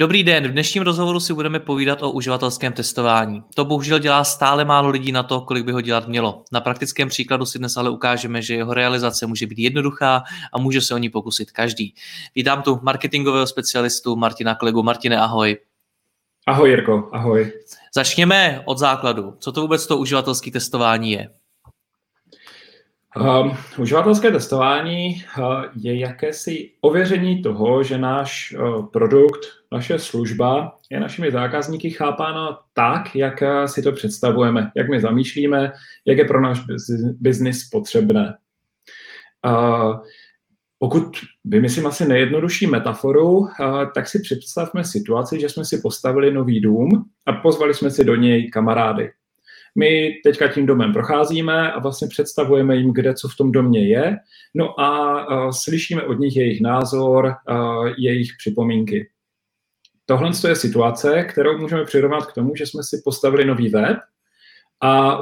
Dobrý den, v dnešním rozhovoru si budeme povídat o uživatelském testování. To bohužel dělá stále málo lidí na to, kolik by ho dělat mělo. Na praktickém příkladu si dnes ale ukážeme, že jeho realizace může být jednoduchá a může se o ní pokusit každý. Vítám tu marketingového specialistu Martina Klegu. Martine, ahoj. Ahoj Jirko, ahoj. Začněme od základu. Co to vůbec to uživatelské testování je? Um, uživatelské testování uh, je jakési ověření toho, že náš uh, produkt, naše služba je našimi zákazníky chápána tak, jak uh, si to představujeme, jak my zamýšlíme, jak je pro náš biznis potřebné. Uh, pokud vymyslím asi nejjednodušší metaforu, uh, tak si představme situaci, že jsme si postavili nový dům a pozvali jsme si do něj kamarády. My teďka tím domem procházíme a vlastně představujeme jim, kde co v tom domě je, no a, slyšíme od nich jejich názor, jejich připomínky. Tohle je situace, kterou můžeme přirovnat k tomu, že jsme si postavili nový web a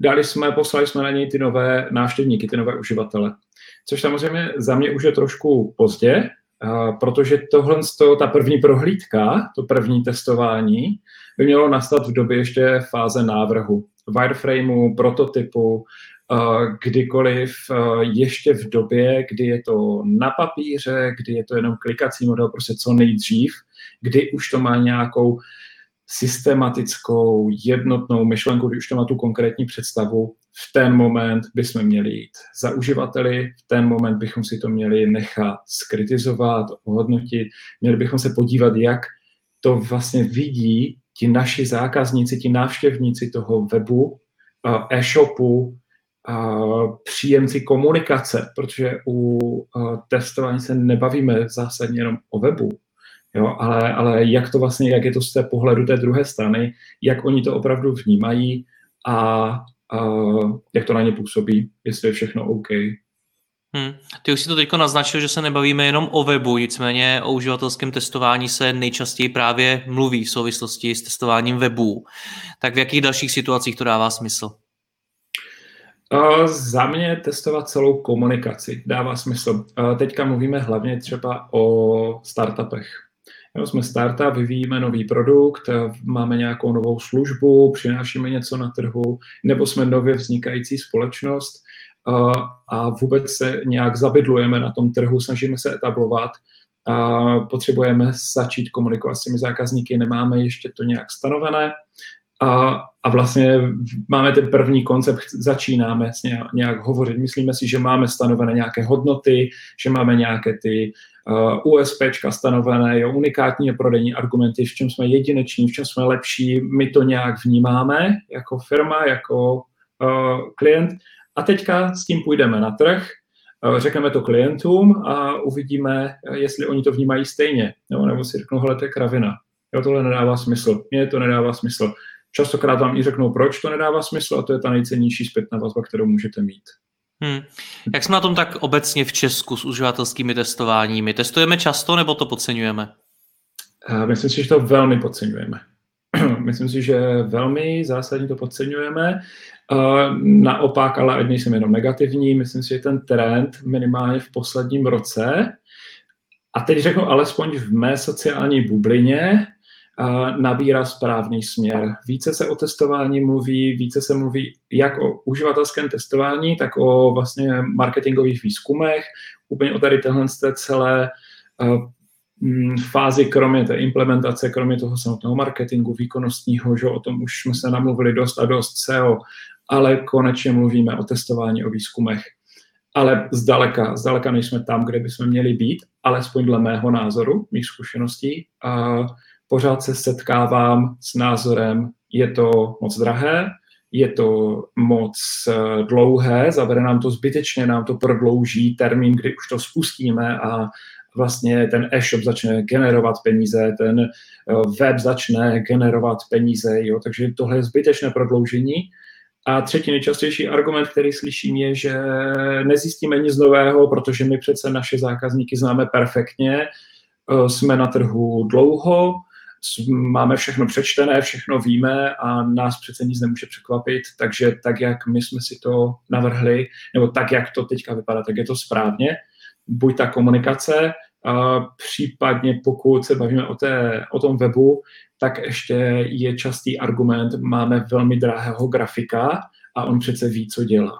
dali jsme, poslali jsme na něj ty nové návštěvníky, ty nové uživatele. Což samozřejmě za mě už je trošku pozdě, protože tohle, ta první prohlídka, to první testování, by mělo nastat v době ještě fáze návrhu, wireframeu, prototypu, kdykoliv ještě v době, kdy je to na papíře, kdy je to jenom klikací model, prostě co nejdřív, kdy už to má nějakou systematickou, jednotnou myšlenku, když už to má tu konkrétní představu, v ten moment bychom měli jít za uživateli, v ten moment bychom si to měli nechat skritizovat, ohodnotit, měli bychom se podívat, jak to vlastně vidí ti naši zákazníci, ti návštěvníci toho webu, e-shopu, příjemci komunikace, protože u testování se nebavíme zásadně jenom o webu, jo, ale, ale jak to vlastně, jak je to z té pohledu té druhé strany, jak oni to opravdu vnímají a, a jak to na ně působí, jestli je všechno OK. Hmm. Ty už si to teď naznačil, že se nebavíme jenom o webu, nicméně o uživatelském testování se nejčastěji právě mluví v souvislosti s testováním webů. Tak v jakých dalších situacích to dává smysl? Uh, za mě testovat celou komunikaci dává smysl. Uh, teďka mluvíme hlavně třeba o startupech. Jo, jsme startup, vyvíjíme nový produkt, máme nějakou novou službu, přinášíme něco na trhu, nebo jsme nově vznikající společnost a vůbec se nějak zabydlujeme na tom trhu, snažíme se etablovat a potřebujeme začít komunikovat s těmi zákazníky, nemáme ještě to nějak stanovené a, a vlastně máme ten první koncept, začínáme s nějak, nějak hovořit, myslíme si, že máme stanovené nějaké hodnoty, že máme nějaké ty uh, USPčka stanovené, jo, unikátní prodejní argumenty, v čem jsme jedineční, v čem jsme lepší, my to nějak vnímáme jako firma, jako uh, klient a teďka s tím půjdeme na trh, eh, řekneme to klientům a uvidíme, jestli oni to vnímají stejně. Nebo, nebo si řeknou, hele, to je kravina. Jo, tohle nedává smysl. Mně to nedává smysl. Častokrát vám i řeknou, proč to nedává smysl a to je ta nejcennější zpětná vazba, kterou můžete mít. Hmm. Jak jsme na tom tak obecně v Česku s uživatelskými testováními? Testujeme často nebo to podceňujeme? Eh, myslím si, že to velmi podceňujeme. Myslím si, že velmi zásadně to podceňujeme. Naopak, ale ať nejsem jenom negativní, myslím si, že ten trend minimálně v posledním roce, a teď řeknu alespoň v mé sociální bublině, nabírá správný směr. Více se o testování mluví, více se mluví jak o uživatelském testování, tak o vlastně marketingových výzkumech, úplně o tady téhle celé Mm, fázi, kromě té implementace, kromě toho samotného marketingu, výkonnostního, že o tom už jsme se namluvili dost a dost SEO, ale konečně mluvíme o testování, o výzkumech. Ale zdaleka, zdaleka nejsme tam, kde bychom měli být. alespoň dle mého názoru, mých zkušeností, a pořád se setkávám s názorem, je to moc drahé, je to moc eh, dlouhé, zabere nám to zbytečně, nám to prodlouží termín, kdy už to spustíme a vlastně ten e-shop začne generovat peníze, ten eh, web začne generovat peníze, jo, takže tohle je zbytečné prodloužení. A třetí nejčastější argument, který slyším, je, že nezjistíme nic nového, protože my přece naše zákazníky známe perfektně, eh, jsme na trhu dlouho, máme všechno přečtené, všechno víme a nás přece nic nemůže překvapit, takže tak, jak my jsme si to navrhli, nebo tak, jak to teďka vypadá, tak je to správně. Buď ta komunikace, a případně pokud se bavíme o, té, o tom webu, tak ještě je častý argument, máme velmi drahého grafika a on přece ví, co dělá.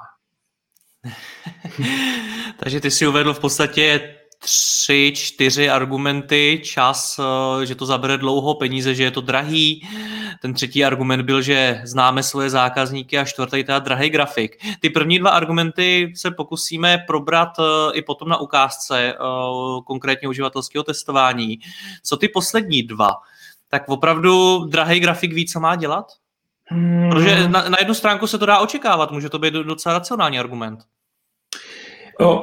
Takže ty si uvedl v podstatě tři, čtyři argumenty, čas, eh, že to zabere dlouho, peníze, že je to drahý. Ten třetí argument byl, že známe svoje zákazníky a čtvrtý teda drahý grafik. Ty první dva argumenty se pokusíme probrat eh, i potom na ukázce eh, konkrétně uživatelského testování. Co ty poslední dva? Tak opravdu drahý grafik ví, co má dělat? Hmm. Protože na, na jednu stránku se to dá očekávat, může to být docela racionální argument.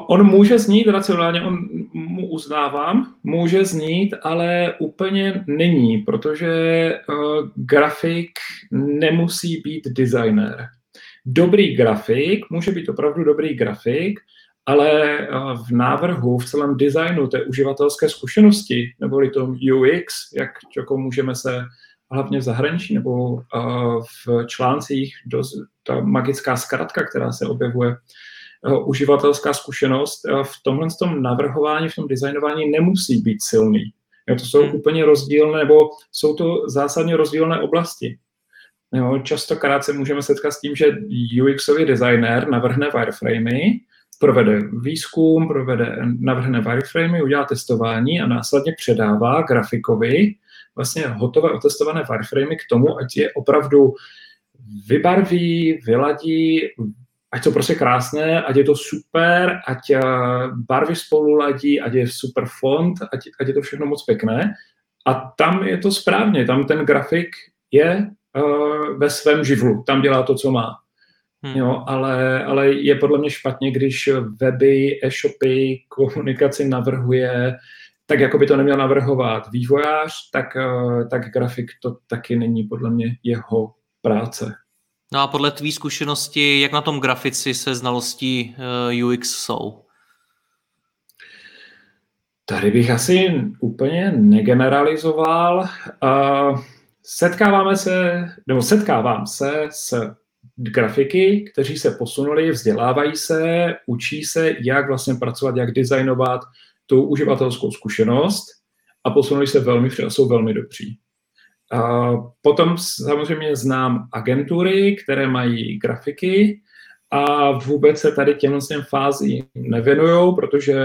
On může znít racionálně, on mu uznávám, může znít, ale úplně není, protože uh, grafik nemusí být designer. Dobrý grafik může být opravdu dobrý grafik, ale uh, v návrhu, v celém designu té uživatelské zkušenosti, neboli to UX, jak jako můžeme se hlavně v zahraničí nebo uh, v článcích, do, ta magická zkratka, která se objevuje uživatelská zkušenost eh, v tomhle tom navrhování, v tom designování nemusí být silný. Jo, to jsou hmm. úplně rozdílné, nebo jsou to zásadně rozdílné oblasti. Jo, častokrát se můžeme setkat s tím, že UXový designer navrhne wireframey, provede výzkum, provede, navrhne wireframey, udělá testování a následně předává grafikovi vlastně hotové otestované wireframey k tomu, ať je opravdu vybarví, vyladí, ať to prostě krásné, ať je to super, ať eh, barvy spolu ladí, ať je super font, ať, ať je to všechno moc pěkné. A tam je to správně, tam ten grafik je uh, ve svém živlu, tam dělá to, co má. Hmm. Jo, ale, ale je podle mě špatně, když weby, e-shopy, komunikaci navrhuje, tak jako by to neměl navrhovat vývojář, tak, uh, tak grafik to taky není podle mě jeho práce. No a podle tvý zkušenosti, jak na tom grafici se znalostí eh, UX jsou? Tady bych asi úplně negeneralizoval. Setkáváme se, nebo setkávám se s grafiky, kteří se posunuli, vzdělávají se, učí se, jak vlastně pracovat, jak designovat tu uživatelskou zkušenost a posunuli se velmi jsou velmi dobří. Potom samozřejmě znám agentury, které mají grafiky a vůbec se tady těmhle fází nevěnují, protože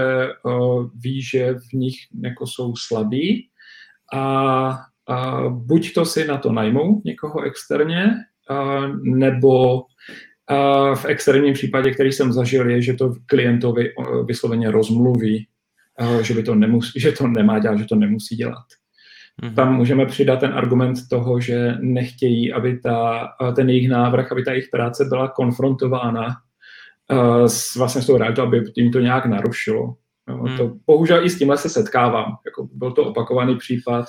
ví, že v nich jako jsou slabí a, buď to si na to najmou někoho externě, nebo v externím případě, který jsem zažil, je, že to klientovi vysloveně rozmluví, že, by to nemusí, že to nemá dělat, že to nemusí dělat. Mm-hmm. Tam můžeme přidat ten argument toho, že nechtějí, aby ta, ten jejich návrh, aby ta jejich práce byla konfrontována uh, s, vlastně s tou realitou, aby jim to nějak narušilo. No, mm. to, bohužel i s tímhle se setkávám. Jako byl to opakovaný případ.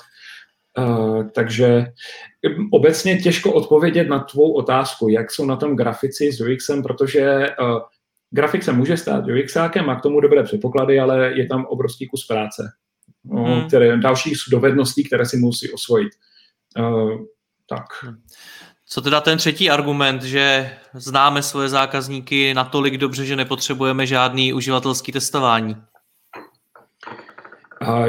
Uh, takže obecně těžko odpovědět na tvou otázku, jak jsou na tom grafici s UXem, protože uh, grafik se může stát UXákem, má k tomu dobré předpoklady, ale je tam obrovský kus práce hmm. které, dalších dovedností, které si musí osvojit. Uh, tak. Co teda ten třetí argument, že známe svoje zákazníky natolik dobře, že nepotřebujeme žádný uživatelský testování?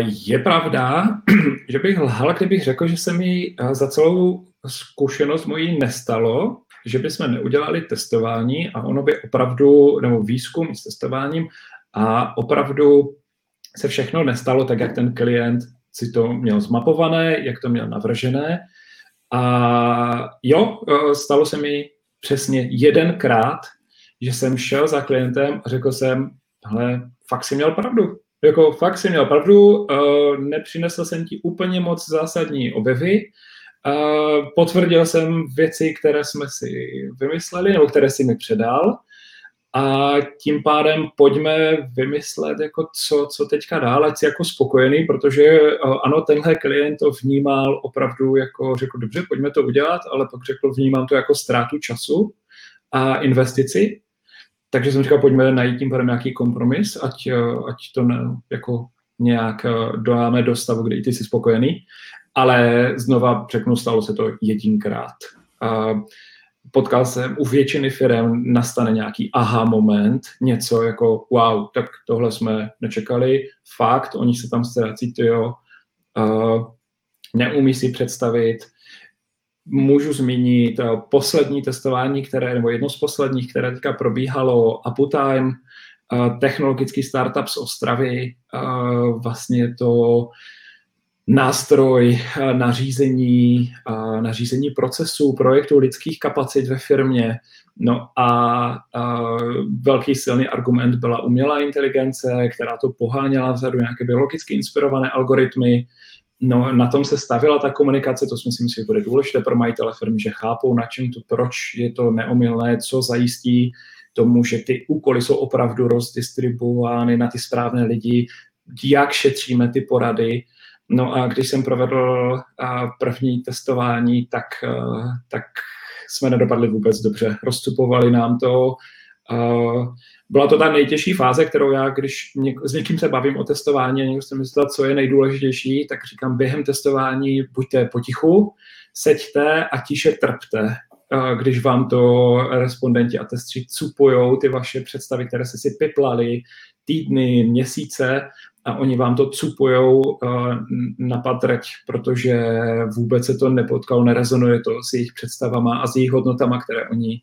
Je pravda, že bych lhal, kdybych řekl, že se mi za celou zkušenost mojí nestalo, že bychom neudělali testování a ono by opravdu, nebo výzkum s testováním a opravdu se všechno nestalo tak, jak ten klient si to měl zmapované, jak to měl navržené. A jo, e, stalo se mi přesně jedenkrát, že jsem šel za klientem a řekl jsem, hele, fakt si měl pravdu. jako fakt si měl pravdu, nepřinesl jsem ti úplně moc zásadní objevy, potvrdil jsem věci, které jsme si vymysleli, nebo které si mi předal, a tím pádem pojďme vymyslet, jako co, co teďka dál, ať jako spokojený, protože eh, ano, tenhle klient to vnímal opravdu jako, řekl, dobře, pojďme to udělat, ale pak řekl, vnímám to jako ztrátu času a investici, takže jsem říkal, pojďme najít tím pádem nějaký kompromis, ať, eh, ať to ne, jako nějak eh, dojáme do stavu, kdy ty jsi spokojený, ale znova řeknu, stalo se to jedinkrát. Uh, potkal jsem u většiny firm nastane nějaký aha moment, něco jako wow, tak tohle jsme nečekali, fakt, oni se tam ztrácí, jo, uh, neumí si představit, můžu zmínit uh, poslední testování, které, nebo jedno z posledních, které teďka probíhalo Uptime, uh, technologický startup z Ostravy, uh, vlastně to nástroj na řízení, na řízení procesů, projektů, lidských kapacit ve firmě. No a, a velký silný argument byla umělá inteligence, která to poháněla vzadu, nějaké biologicky inspirované algoritmy. No, na tom se stavila ta komunikace, to si myslím, že bude důležité pro majitele firmy, že chápou, na čem to, proč je to neomylné, co zajistí tomu, že ty úkoly jsou opravdu rozdistribuovány na ty správné lidi, jak šetříme ty porady. No a když jsem provedl první testování, tak, tak jsme nedopadli vůbec dobře. Rozstupovali nám to. Byla to ta nejtěžší fáze, kterou já, když s někým se bavím o testování a někdo se myslel, co je nejdůležitější, tak říkám, během testování buďte potichu, seďte a tiše trpte, když vám to respondenti a testři cupujou ty vaše představy, které se si piplali týdny, měsíce a oni vám to cupujou uh, na patrať, protože vůbec se to nepotkalo, nerezonuje to s jejich představama a s jejich hodnotama, které oni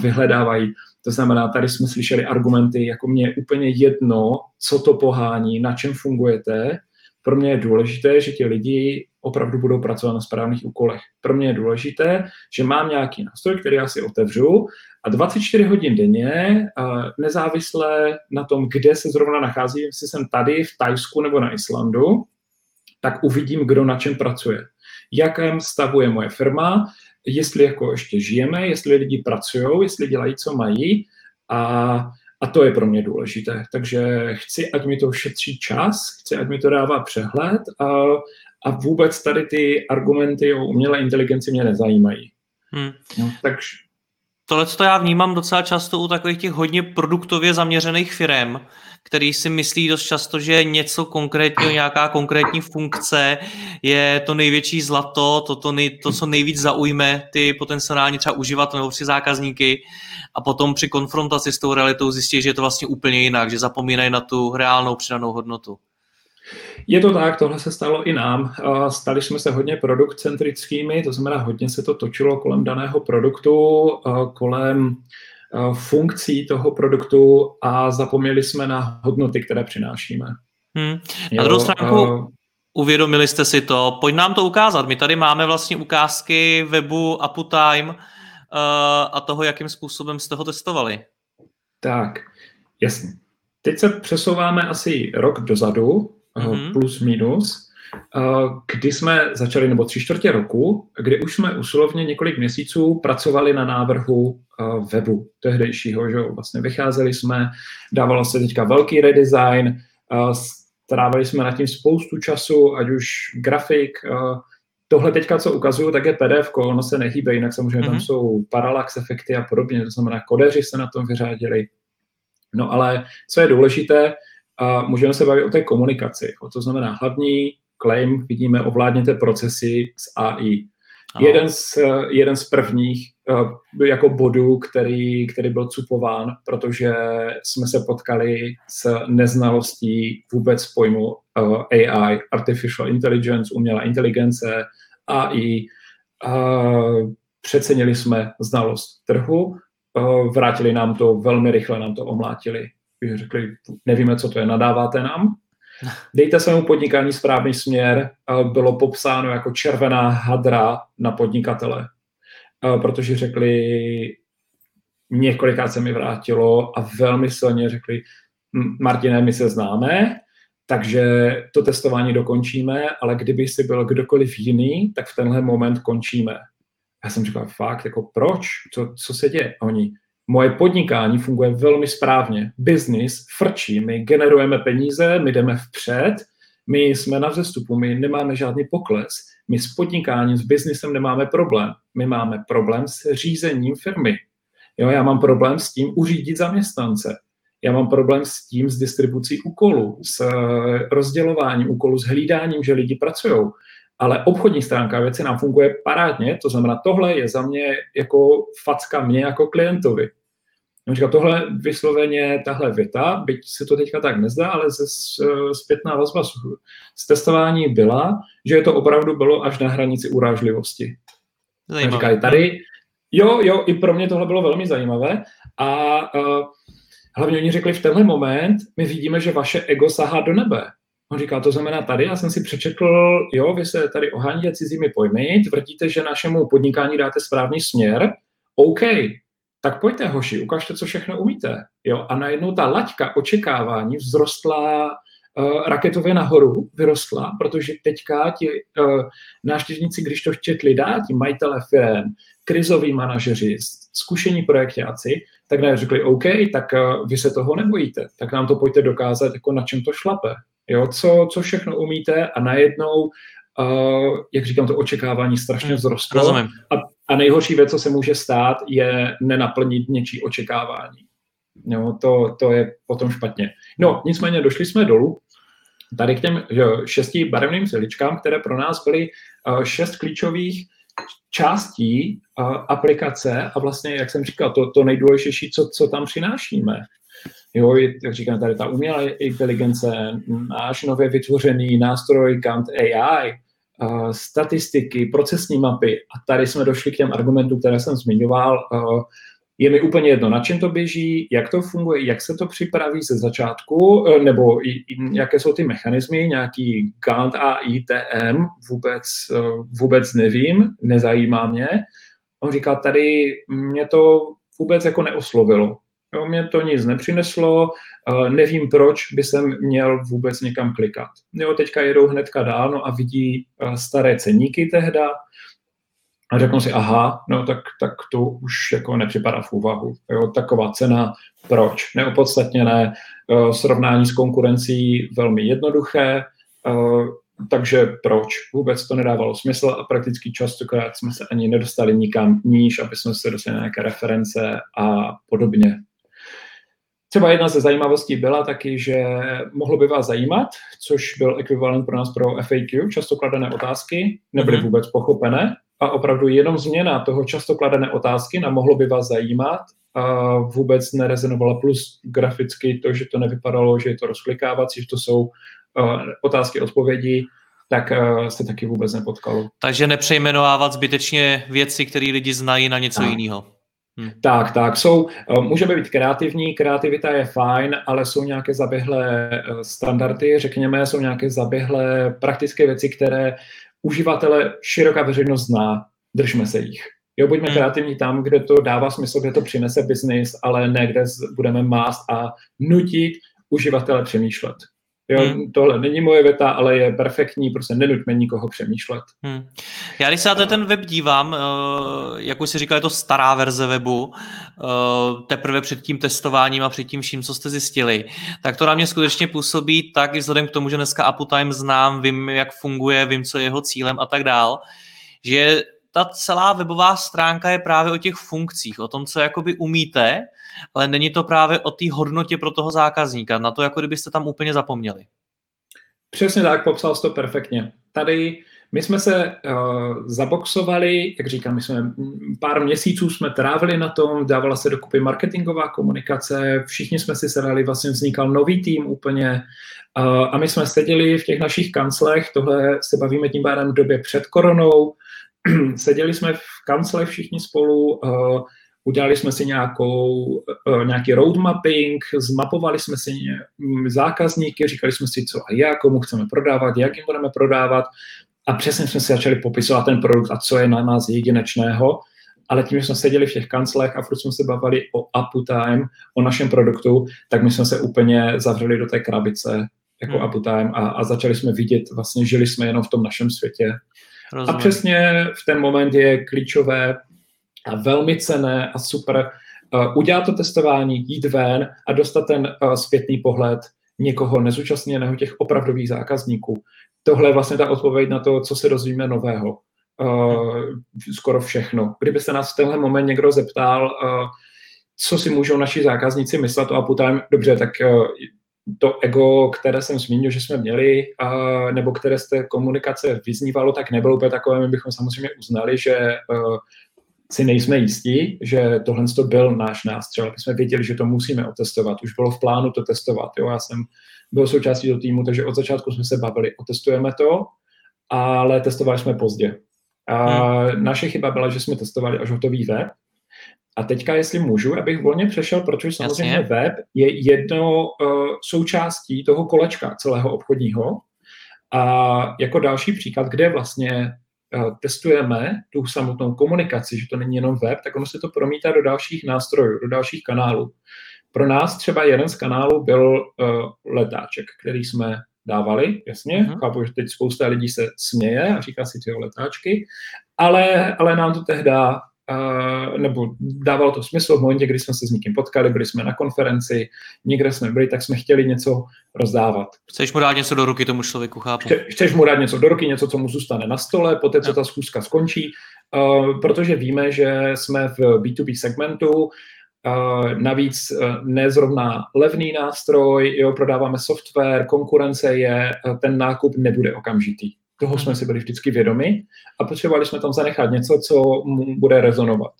vyhledávají. To znamená, tady jsme slyšeli argumenty, jako mě je úplně jedno, co to pohání, na čem fungujete. Pro mě je důležité, že ti lidi opravdu budou pracovat na správných úkolech. Pro mě je důležité, že mám nějaký nástroj, který já si otevřu a 24 hodin denně, nezávisle na tom, kde se zrovna nacházím, jestli jsem tady v Tajsku nebo na Islandu, tak uvidím, kdo na čem pracuje. Jakém stavu je moje firma, jestli jako ještě žijeme, jestli lidi pracují, jestli dělají, co mají a, a to je pro mě důležité. Takže chci, ať mi to šetří čas, chci, ať mi to dává přehled a vůbec tady ty argumenty o umělé inteligenci mě nezajímají. Hmm. No, takže Tohle to já vnímám docela často u takových těch hodně produktově zaměřených firm, který si myslí dost často, že něco konkrétního, nějaká konkrétní funkce je to největší zlato, to, to, nej, to co nejvíc zaujme ty potenciální třeba uživatele nebo při zákazníky a potom při konfrontaci s tou realitou zjistí, že je to vlastně úplně jinak, že zapomínají na tu reálnou přidanou hodnotu. Je to tak, tohle se stalo i nám. Stali jsme se hodně produktcentrickými, to znamená, hodně se to točilo kolem daného produktu, kolem funkcí toho produktu a zapomněli jsme na hodnoty, které přinášíme. Hmm. Na druhou stránku, uh, uvědomili jste si to. Pojď nám to ukázat. My tady máme vlastně ukázky webu Uptime uh, a toho, jakým způsobem jste ho testovali. Tak, jasně. Teď se přesouváme asi rok dozadu, mm-hmm. plus minus, kdy jsme začali, nebo tři čtvrtě roku, kdy už jsme usilovně několik měsíců pracovali na návrhu webu tehdejšího, že vlastně vycházeli jsme, dávalo se teďka velký redesign, strávali jsme nad tím spoustu času, ať už grafik, tohle teďka, co ukazuju, tak je PDF, ono se nehýbe, jinak samozřejmě mm-hmm. tam mhm. jsou parallax efekty a podobně, to znamená, kodeři se na tom vyřádili. No ale co je důležité, a můžeme se bavit o té komunikaci. O to znamená hlavní claim, vidíme, ovládněte procesy s AI. Jeden z, jeden z prvních uh, jako bodů, který, který byl cupován, protože jsme se potkali s neznalostí vůbec pojmu uh, AI, Artificial Intelligence, umělá inteligence, AI. Přecenili jsme znalost trhu, uh, vrátili nám to velmi rychle, nám to omlátili řekli, nevíme, co to je, nadáváte nám? Dejte svému podnikání správný směr, bylo popsáno jako červená hadra na podnikatele, protože řekli, několikrát se mi vrátilo a velmi silně řekli, Martine, my se známe, takže to testování dokončíme, ale kdyby si byl kdokoliv jiný, tak v tenhle moment končíme. Já jsem říkal, fakt, jako proč? Co, co se děje? A oni, moje podnikání funguje velmi správně. Business frčí, my generujeme peníze, my jdeme vpřed, my jsme na vzestupu, my nemáme žádný pokles. My s podnikáním, s biznisem nemáme problém. My máme problém s řízením firmy. Jo, já mám problém s tím uřídit zaměstnance. Já mám problém s tím, s distribucí úkolů, s eh, rozdělováním úkolů, s hlídáním, že lidi pracují. Ale obchodní stránka věci nám funguje parádně, to znamená, tohle je za mě jako facka mě jako klientovi. On říkal, tohle vysloveně, tahle věta, byť se to teďka tak nezdá, ale ze zpětná vazba z testování byla, že to opravdu bylo až na hranici urážlivosti. Zajímavé. Říkali, tady, jo, jo, i pro mě tohle bylo velmi zajímavé a uh, hlavně oni řekli, v tenhle moment my vidíme, že vaše ego sahá do nebe. On říká, to znamená tady, já jsem si přečetl, jo, vy se tady oháníte cizími pojmy, tvrdíte, že našemu podnikání dáte správný směr, OK, tak pojďte hoši, ukažte, co všechno umíte. Jo? A najednou ta laťka očekávání vzrostla uh, raketově nahoru, vyrostla, protože teďka ti uh, návštěvníci, když to četli dát, ti majitele firm, krizoví manažeři, zkušení projektáci, tak nám řekli, OK, tak uh, vy se toho nebojíte, tak nám to pojďte dokázat, jako na čem to šlape. Jo, co, co všechno umíte a najednou uh, jak říkám, to očekávání strašně hmm, vzrostlo. Rozumím. A, a nejhorší věc, co se může stát, je nenaplnit něčí očekávání. Jo, to, to je potom špatně. No, nicméně došli jsme dolů, tady k těm šesti barevným celičkám, které pro nás byly uh, šest klíčových částí uh, aplikace a vlastně, jak jsem říkal, to, to nejdůležitější, co, co tam přinášíme. Jo, jak říkám, tady ta umělá inteligence, náš nově vytvořený nástroj Gant AI, uh, statistiky, procesní mapy a tady jsme došli k těm argumentům, které jsem zmiňoval. Uh, je mi úplně jedno, na čem to běží, jak to funguje, jak se to připraví ze začátku, nebo i, i, jaké jsou ty mechanismy, nějaký Gantt a ITM, vůbec, vůbec nevím, nezajímá mě. On říká, tady mě to vůbec jako neoslovilo. Jo, mě to nic nepřineslo, nevím, proč by jsem měl vůbec někam klikat. Jo, teďka jedou hnedka dál no a vidí staré ceníky tehda a řeknou si, aha, no tak, tak to už jako nepřipadá v úvahu. Jo, taková cena, proč? Neopodstatněné, srovnání s konkurencí velmi jednoduché, takže proč? Vůbec to nedávalo smysl a prakticky častokrát jsme se ani nedostali nikam níž, aby jsme se dostali nějaké reference a podobně. Třeba jedna ze zajímavostí byla taky, že mohlo by vás zajímat, což byl ekvivalent pro nás pro FAQ, často kladené otázky, nebyly mm-hmm. vůbec pochopené a opravdu jenom změna toho často kladené otázky na mohlo by vás zajímat a vůbec nerezonovala plus graficky to, že to nevypadalo, že je to rozklikávací, že to jsou uh, otázky, odpovědi, tak uh, se taky vůbec nepotkalo. Takže nepřejmenovávat zbytečně věci, které lidi znají na něco jiného. Hmm. Tak, tak, jsou, eh, můžeme být kreativní, kreativita je fajn, ale jsou nějaké zaběhlé eh, standardy, řekněme, jsou nějaké zaběhlé praktické věci, které uživatele široká veřejnost zná, držme se jich. Jo, buďme hmm. kreativní tam, kde to dává smysl, kde to přinese biznis, ale ne kde budeme mást a nutit uživatele přemýšlet. Jo, hmm. Tohle není moje věta, ale je perfektní, prostě nenuďme nikoho přemýšlet. Hmm. Já když se na ten web dívám, eh, jak už si říkal, je to stará verze webu, eh, teprve před tím testováním a před tím vším, co jste zjistili, tak to na mě skutečně působí tak, vzhledem k tomu, že dneska Uptime znám, vím, jak funguje, vím, co je jeho cílem a tak dál, že ta celá webová stránka je právě o těch funkcích, o tom, co jakoby umíte, ale není to právě o té hodnotě pro toho zákazníka. Na to, jako kdybyste tam úplně zapomněli. Přesně tak, popsal jsi to perfektně. Tady my jsme se uh, zaboxovali, jak říkám, my jsme pár měsíců jsme trávili na tom, dávala se dokupy marketingová komunikace, všichni jsme si sedali, vlastně vznikal nový tým úplně uh, a my jsme seděli v těch našich kanclech, tohle se bavíme tím pádem v době před koronou, seděli jsme v kancle všichni spolu, uh, udělali jsme si nějakou, uh, nějaký roadmapping, zmapovali jsme si zákazníky, říkali jsme si, co a jak, komu chceme prodávat, jak jim budeme prodávat a přesně jsme si začali popisovat ten produkt a co je na nás jedinečného. Ale tím, že jsme seděli v těch kanclech a furt jsme se bavili o Uptime, o našem produktu, tak my jsme se úplně zavřeli do té krabice jako hmm. uptime a, a začali jsme vidět, vlastně žili jsme jenom v tom našem světě. Rozumím. A přesně v ten moment je klíčové a velmi cené a super uh, udělat to testování, jít ven a dostat ten uh, zpětný pohled někoho nezúčastněného těch opravdových zákazníků. Tohle je vlastně ta odpověď na to, co se dozvíme nového. Uh, skoro všechno. Kdyby se nás v tenhle moment někdo zeptal, co si můžou naši zákazníci myslet o Uptime, dobře, tak to ego, které jsem zmínil, že jsme měli, uh, nebo které z té komunikace vyznívalo, tak nebylo úplně takové, my bychom samozřejmě uznali, že uh, si nejsme jistí, že tohle to byl náš nástřel, aby jsme věděli, že to musíme otestovat. Už bylo v plánu to testovat. Jo? Já jsem byl součástí toho týmu, takže od začátku jsme se bavili, otestujeme to, ale testovali jsme pozdě. A hmm. naše chyba byla, že jsme testovali až hotový web. A teďka, jestli můžu, abych volně přešel, protože samozřejmě Jasně. web je jedno uh, součástí toho kolečka celého obchodního. A jako další příklad, kde vlastně testujeme tu samotnou komunikaci, že to není jenom web, tak ono se to promítá do dalších nástrojů, do dalších kanálů. Pro nás třeba jeden z kanálů byl uh, letáček, který jsme dávali, jasně, uh-huh. chápu, že teď spousta lidí se směje a říká si ty letáčky, ale, ale nám to tehdy Uh, nebo dávalo to smysl v momentě, kdy jsme se s někým potkali, byli jsme na konferenci, někde jsme byli, tak jsme chtěli něco rozdávat. Chceš mu dát něco do ruky tomu člověku, chápu. Chce, chceš mu dát něco do ruky, něco, co mu zůstane na stole, poté, co ta schůzka skončí, uh, protože víme, že jsme v B2B segmentu, navíc e, nezrovna levný nástroj, jo, prodáváme software, konkurence je, ten nákup nebude okamžitý. Toho jsme si byli vždycky vědomi a potřebovali jsme tam zanechat něco, co mu bude rezonovat.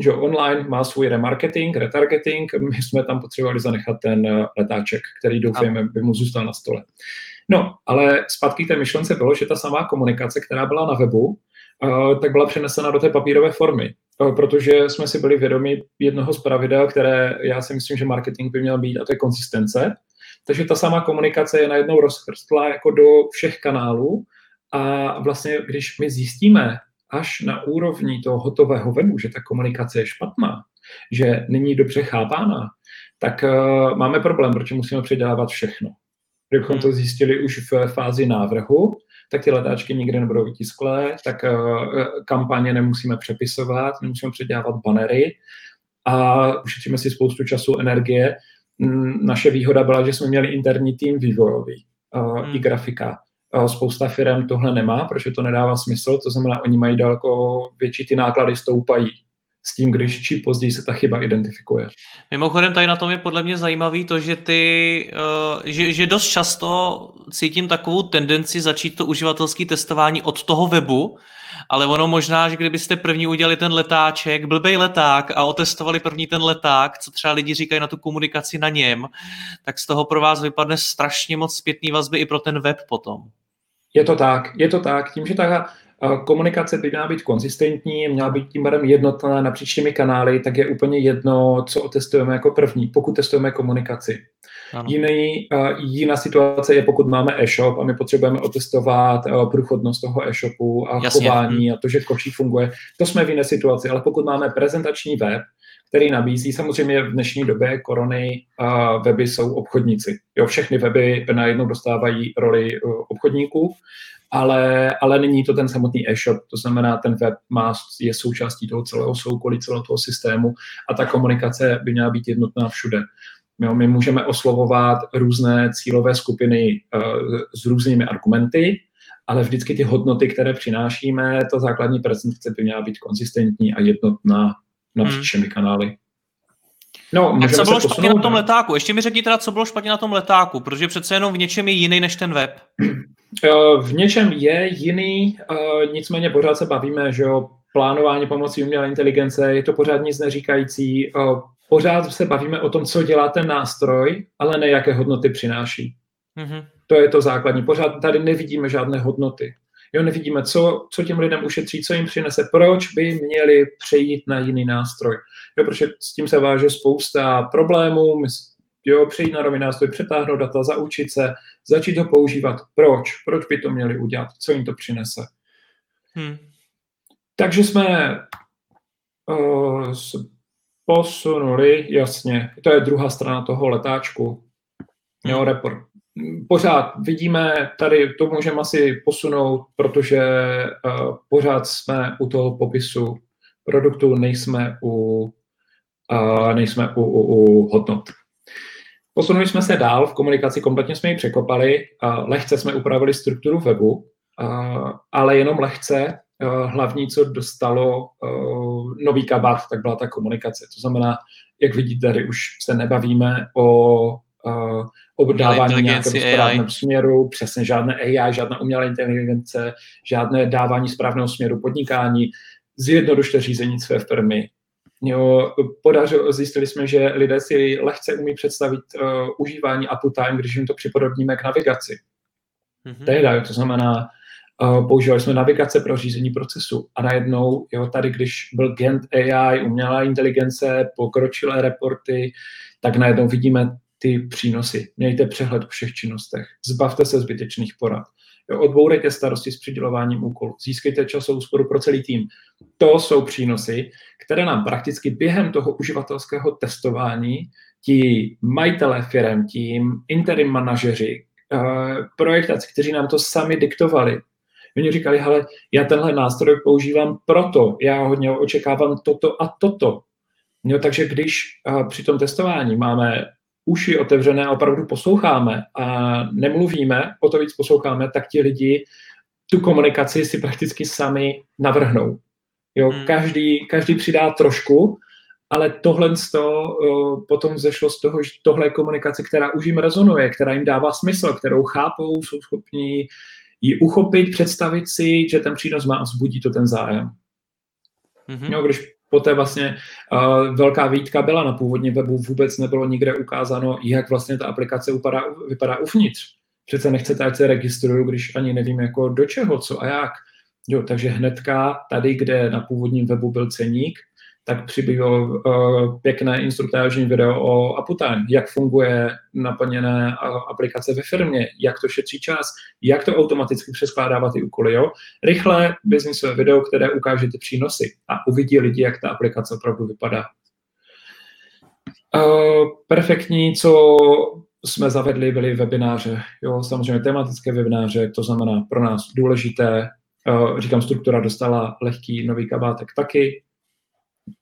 Že online má svůj remarketing, retargeting, my jsme tam potřebovali zanechat ten e, letáček, který doufujeme by mu zůstal na stole. No, ale zpátky té myšlence bylo, že ta samá komunikace, která byla na webu, tak byla přenesena do té papírové formy. Eh, protože jsme si byli vědomi jednoho z pravidel, které já si myslím, že marketing by měl být, a to je konsistence. Takže ta sama komunikace je najednou rozchrstlá jako do všech kanálů a vlastně, když my zjistíme až na úrovni toho hotového webu, že ta komunikace je špatná, že není dobře chápána, tak uh, máme problém, protože musíme předávat všechno. Kdybychom to hmm. zjistili už v fázi návrhu, tak ty letáčky nikdy nebudou vytisklé, tak uh, kampaně nemusíme přepisovat, nemusíme předělávat banery a ušetříme si spoustu času, energie. Naše výhoda byla, že jsme měli interní tým vývojový uh, hmm. i grafika. Spousta firm tohle nemá, protože to nedává smysl, to znamená, oni mají daleko větší ty náklady stoupají s tím, když či později se ta chyba identifikuje. Mimochodem tady na tom je podle mě zajímavý to, že ty, uh, že, že dost často cítím takovou tendenci začít to uživatelské testování od toho webu, ale ono možná, že kdybyste první udělali ten letáček, blbej leták a otestovali první ten leták, co třeba lidi říkají na tu komunikaci na něm, tak z toho pro vás vypadne strašně moc zpětný vazby i pro ten web potom. Je to tak, je to tak. Tím, že ta komunikace by měla být konzistentní, měla být tím barem jednotná napříč těmi kanály, tak je úplně jedno, co otestujeme jako první, pokud testujeme komunikaci. Jiný, uh, jiná situace je, pokud máme e-shop a my potřebujeme otestovat uh, průchodnost toho e-shopu a Jasně. chování a to, že košík funguje. To jsme v jiné situaci, ale pokud máme prezentační web, který nabízí, samozřejmě v dnešní době korony uh, weby jsou obchodníci. Jo, všechny weby najednou dostávají roli uh, obchodníků ale, ale není to ten samotný e-shop, to znamená, ten web má, je součástí toho celého soukolí, celého toho systému a ta komunikace by měla být jednotná všude. Jo, my můžeme oslovovat různé cílové skupiny uh, s různými argumenty, ale vždycky ty hodnoty, které přinášíme, to základní prezentace by měla být konzistentní a jednotná napříč hmm. všemi kanály. No, a co bylo špatně na tom letáku? Ještě mi řekni teda, co bylo špatně na tom letáku, protože přece jenom v něčem je jiný než ten web. Eh, v něčem je jiný, eh, nicméně pořád se bavíme, že jo, plánování pomocí umělé inteligence, je to pořád nic neříkající, eh, pořád se bavíme o tom, co dělá ten nástroj, ale ne jaké hodnoty přináší. Mm-hmm. To je to základní. Pořád tady nevidíme žádné hodnoty. Jo, nevidíme, co, co těm lidem ušetří, co jim přinese, proč by měli přejít na jiný nástroj. Jo, protože s tím se váže spousta problémů, jo, přejít na nový nástroj, přetáhnout data, zaučit se, začít ho používat. Proč? Proč by to měli udělat? Co jim to přinese? Hmm. Takže jsme uh, posunuli, jasně, to je druhá strana toho letáčku. Jo, report, pořád vidíme, tady to můžeme asi posunout, protože uh, pořád jsme u toho popisu produktu, nejsme u, nejsme u, u, u hodnot. Posunuli jsme se dál v komunikaci, kompletně jsme ji překopali, lehce jsme upravili strukturu webu, ale jenom lehce. Uh, hlavní, co dostalo uh, nový kabát, tak byla ta komunikace. To znamená, jak vidíte, tady už se nebavíme o obdávání nějakého správného směru, přesně žádné AI, žádná umělá inteligence, žádné dávání správného směru podnikání, zjednodušte řízení své firmy. Jo, podařilo, zjistili jsme, že lidé si lehce umí představit uh, užívání uptime, když jim to připodobníme k navigaci. Mm-hmm. Tehdy, to znamená, uh, používali jsme navigace pro řízení procesu a najednou, jo, tady když byl Gent AI, umělá inteligence, pokročilé reporty, tak najednou vidíme ty přínosy. Mějte přehled o všech činnostech. Zbavte se zbytečných porad. Odbourejte starosti s přidělováním úkolů. Získejte časovou sporu pro celý tým. To jsou přínosy, které nám prakticky během toho uživatelského testování ti majitelé firm, tím interim manažeři, uh, projektaci, kteří nám to sami diktovali, Oni říkali, hele, já tenhle nástroj používám proto, já hodně očekávám toto a toto. Jo, takže když uh, při tom testování máme uši otevřené a opravdu posloucháme a nemluvíme, o to víc posloucháme, tak ti lidi tu komunikaci si prakticky sami navrhnou. Jo, hmm. každý, každý přidá trošku, ale tohle z toho, potom zešlo z toho, že tohle je komunikace, která už jim rezonuje, která jim dává smysl, kterou chápou, jsou schopni ji uchopit, představit si, že ten přínos má a vzbudí to ten zájem. Mm-hmm. Jo, když poté vlastně uh, velká výtka byla na původním webu, vůbec nebylo nikde ukázáno, jak vlastně ta aplikace vypadá, vypadá uvnitř. Přece nechcete, ať se registruju, když ani nevím jako do čeho, co a jak. Jo, takže hnedka tady, kde na původním webu byl ceník, tak přibylo uh, pěkné instruktážní video o Uptime, jak funguje naplněné uh, aplikace ve firmě, jak to šetří čas, jak to automaticky přeskládává ty úkoly. Jo? Rychlé biznisové video, které ukáže ty přínosy a uvidí lidi, jak ta aplikace opravdu vypadá. Uh, perfektní, co jsme zavedli, byly webináře. Jo, samozřejmě tematické webináře, to znamená pro nás důležité. Uh, říkám, struktura dostala lehký nový kabátek taky,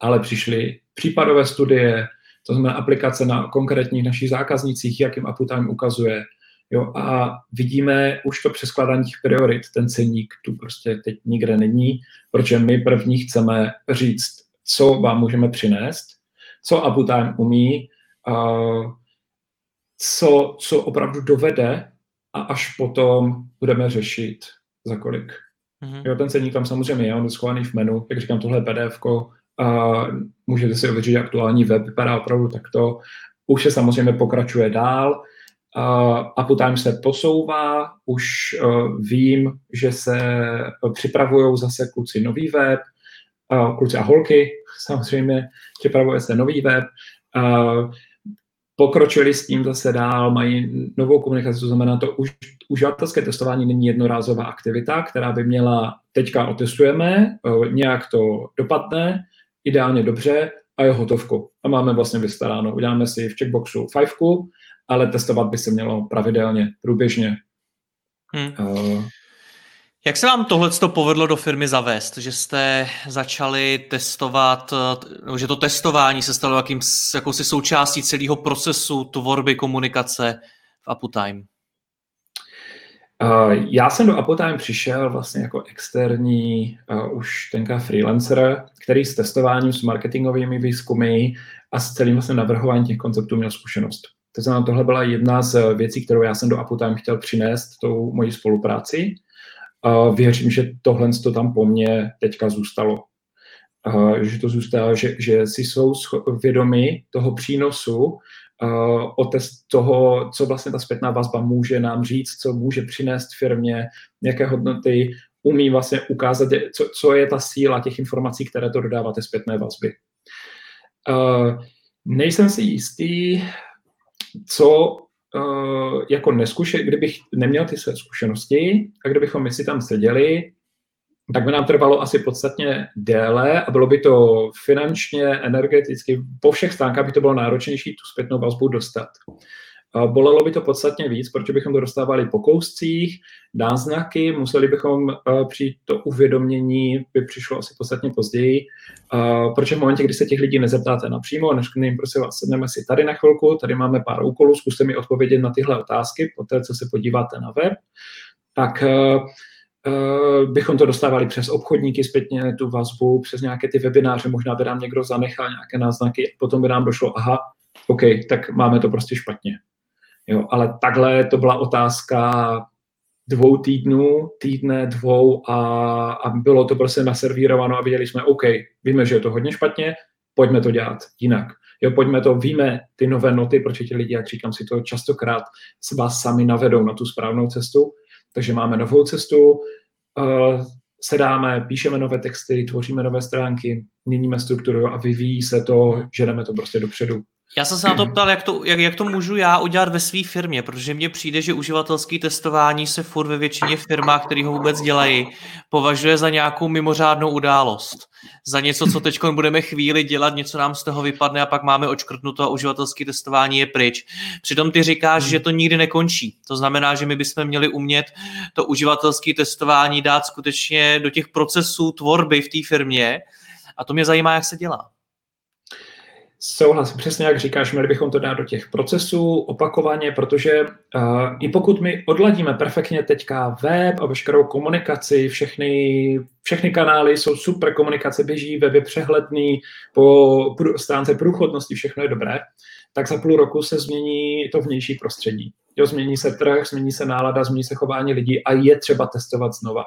ale přišly případové studie, to znamená aplikace na konkrétních našich zákaznicích, jak jim Uptime ukazuje. Jo, a vidíme už to přeskladání těch priorit, ten ceník tu prostě teď nikde není, protože my první chceme říct, co vám můžeme přinést, co Uptime umí, uh, co, co opravdu dovede a až potom budeme řešit za kolik. Mm-hmm. Jo, ten ceník tam samozřejmě je, on je schovaný v menu, jak říkám, tohle PDF a můžete si ověřit, aktuální web vypadá opravdu takto. Už se samozřejmě pokračuje dál. Uh, Uptime se posouvá, už uh, vím, že se připravují zase kluci nový web, uh, kluci a holky samozřejmě, připravuje se nový web. Uh, pokročili s tím zase dál, mají novou komunikaci, to znamená, to už, uživatelské testování není jednorázová aktivita, která by měla, teďka otestujeme, nějak to dopadne, ideálně dobře a je hotovku. A máme vlastně vystaráno. Uděláme si v checkboxu fajfku, ale testovat by se mělo pravidelně, průběžně. Hmm. Uh, jak se vám tohle povedlo do firmy zavést, že jste začali testovat, že to testování se stalo jakým, jakousi součástí celého procesu tvorby komunikace v Uptime? Uh, já jsem do Uptime přišel vlastně jako externí uh, už tenka freelancer, který s testováním, s marketingovými výzkumy a s celým vlastně navrhováním těch konceptů měl zkušenost. To znamená, tohle byla jedna z věcí, kterou já jsem do Uptime chtěl přinést, tou mojí spolupráci. Uh, věřím, že tohle to tam po mně teďka zůstalo. Uh, že to zůstalo, že, že si jsou vědomi toho přínosu o test toho, co vlastně ta zpětná vazba může nám říct, co může přinést firmě, jaké hodnoty umí vlastně ukázat, co, co je ta síla těch informací, které to dodává té zpětné vazby. Uh, nejsem si jistý, co uh, jako neskuše, kdybych neměl ty své zkušenosti a kdybychom my si tam seděli tak by nám trvalo asi podstatně déle a bylo by to finančně, energeticky, po všech stránkách by to bylo náročnější tu zpětnou vazbu dostat. Bolelo by to podstatně víc, protože bychom to dostávali po kouscích, náznaky, museli bychom přijít to uvědomění, by přišlo asi podstatně později, protože v momentě, kdy se těch lidí nezeptáte napřímo, než jim prosím vás, sedneme si tady na chvilku, tady máme pár úkolů, zkuste mi odpovědět na tyhle otázky, po té, co se podíváte na web, tak uh, bychom to dostávali přes obchodníky zpětně, tu vazbu, přes nějaké ty webináře, možná by nám někdo zanechal nějaké náznaky, potom by nám došlo, aha, OK, tak máme to prostě špatně. Jo, ale takhle to byla otázka dvou týdnů, týdne, dvou a, a bylo to prostě naservírováno a viděli jsme, OK, víme, že je to hodně špatně, pojďme to dělat jinak. Jo, pojďme to, víme ty nové noty, protože ti lidi, jak říkám si to častokrát, se vás sami navedou na tu správnou cestu, takže máme novou cestu, uh, sedáme, píšeme nové texty, tvoříme nové stránky, měníme strukturu a vyvíjí se to, že jdeme to prostě dopředu. Já jsem se na to ptal, jak to, jak, jak to můžu já udělat ve své firmě, protože mně přijde, že uživatelské testování se furt ve většině firmách, které ho vůbec dělají, považuje za nějakou mimořádnou událost. Za něco, co teď budeme chvíli dělat, něco nám z toho vypadne a pak máme očkrtnuto a uživatelské testování je pryč. Přitom ty říkáš, že to nikdy nekončí. To znamená, že my bychom měli umět to uživatelské testování dát skutečně do těch procesů tvorby v té firmě a to mě zajímá, jak se dělá. Souhlasím, přesně jak říkáš, měli bychom to dát do těch procesů opakovaně, protože uh, i pokud my odladíme perfektně teďka web a veškerou komunikaci, všechny, všechny kanály jsou super, komunikace běží, web je přehledný, po stránce průchodnosti všechno je dobré, tak za půl roku se změní to vnější prostředí. Jo, změní se trh, změní se nálada, změní se chování lidí a je třeba testovat znova.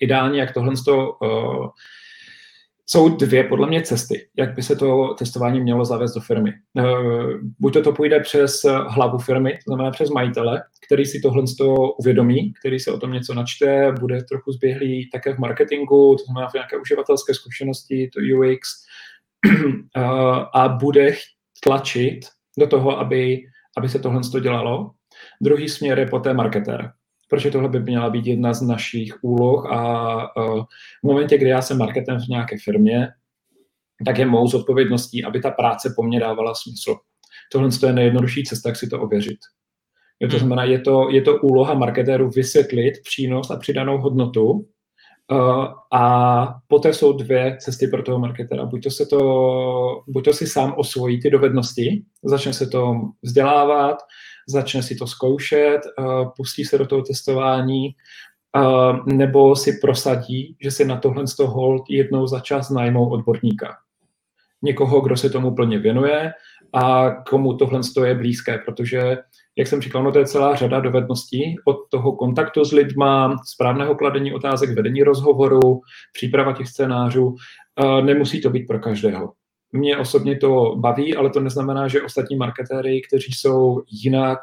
Ideálně, jak tohle uh, jsou dvě podle mě cesty, jak by se to testování mělo zavést do firmy. Eh, buď to, to půjde přes hlavu firmy, to znamená přes majitele, který si tohle uvědomí, který se o tom něco načte, bude trochu zběhlý také v marketingu, to znamená v nějaké uživatelské zkušenosti, to UX, eh, a bude tlačit do toho, aby, aby se tohle dělalo. Druhý směr je poté marketér protože tohle by měla být jedna z našich úloh a uh, v momentě, kdy já jsem marketem v nějaké firmě, tak je mou zodpovědností, aby ta práce po mně dávala smysl. Tohle je nejjednodušší cesta, jak si to ověřit. Jo, to hmm. znamená, je to, je to úloha marketéru vysvětlit přínos a přidanou hodnotu a poté jsou dvě cesty pro toho marketera. Buď to, se to, buď to si sám osvojí ty dovednosti, začne se to vzdělávat, začne si to zkoušet, pustí se do toho testování, nebo si prosadí, že si na tohle z toho hold jednou za čas najmou odborníka. Někoho, kdo se tomu plně věnuje a komu tohle je blízké, protože, jak jsem říkal, no to je celá řada dovedností od toho kontaktu s lidma, správného kladení otázek, vedení rozhovoru, příprava těch scénářů. Nemusí to být pro každého. Mě osobně to baví, ale to neznamená, že ostatní marketéry, kteří jsou jinak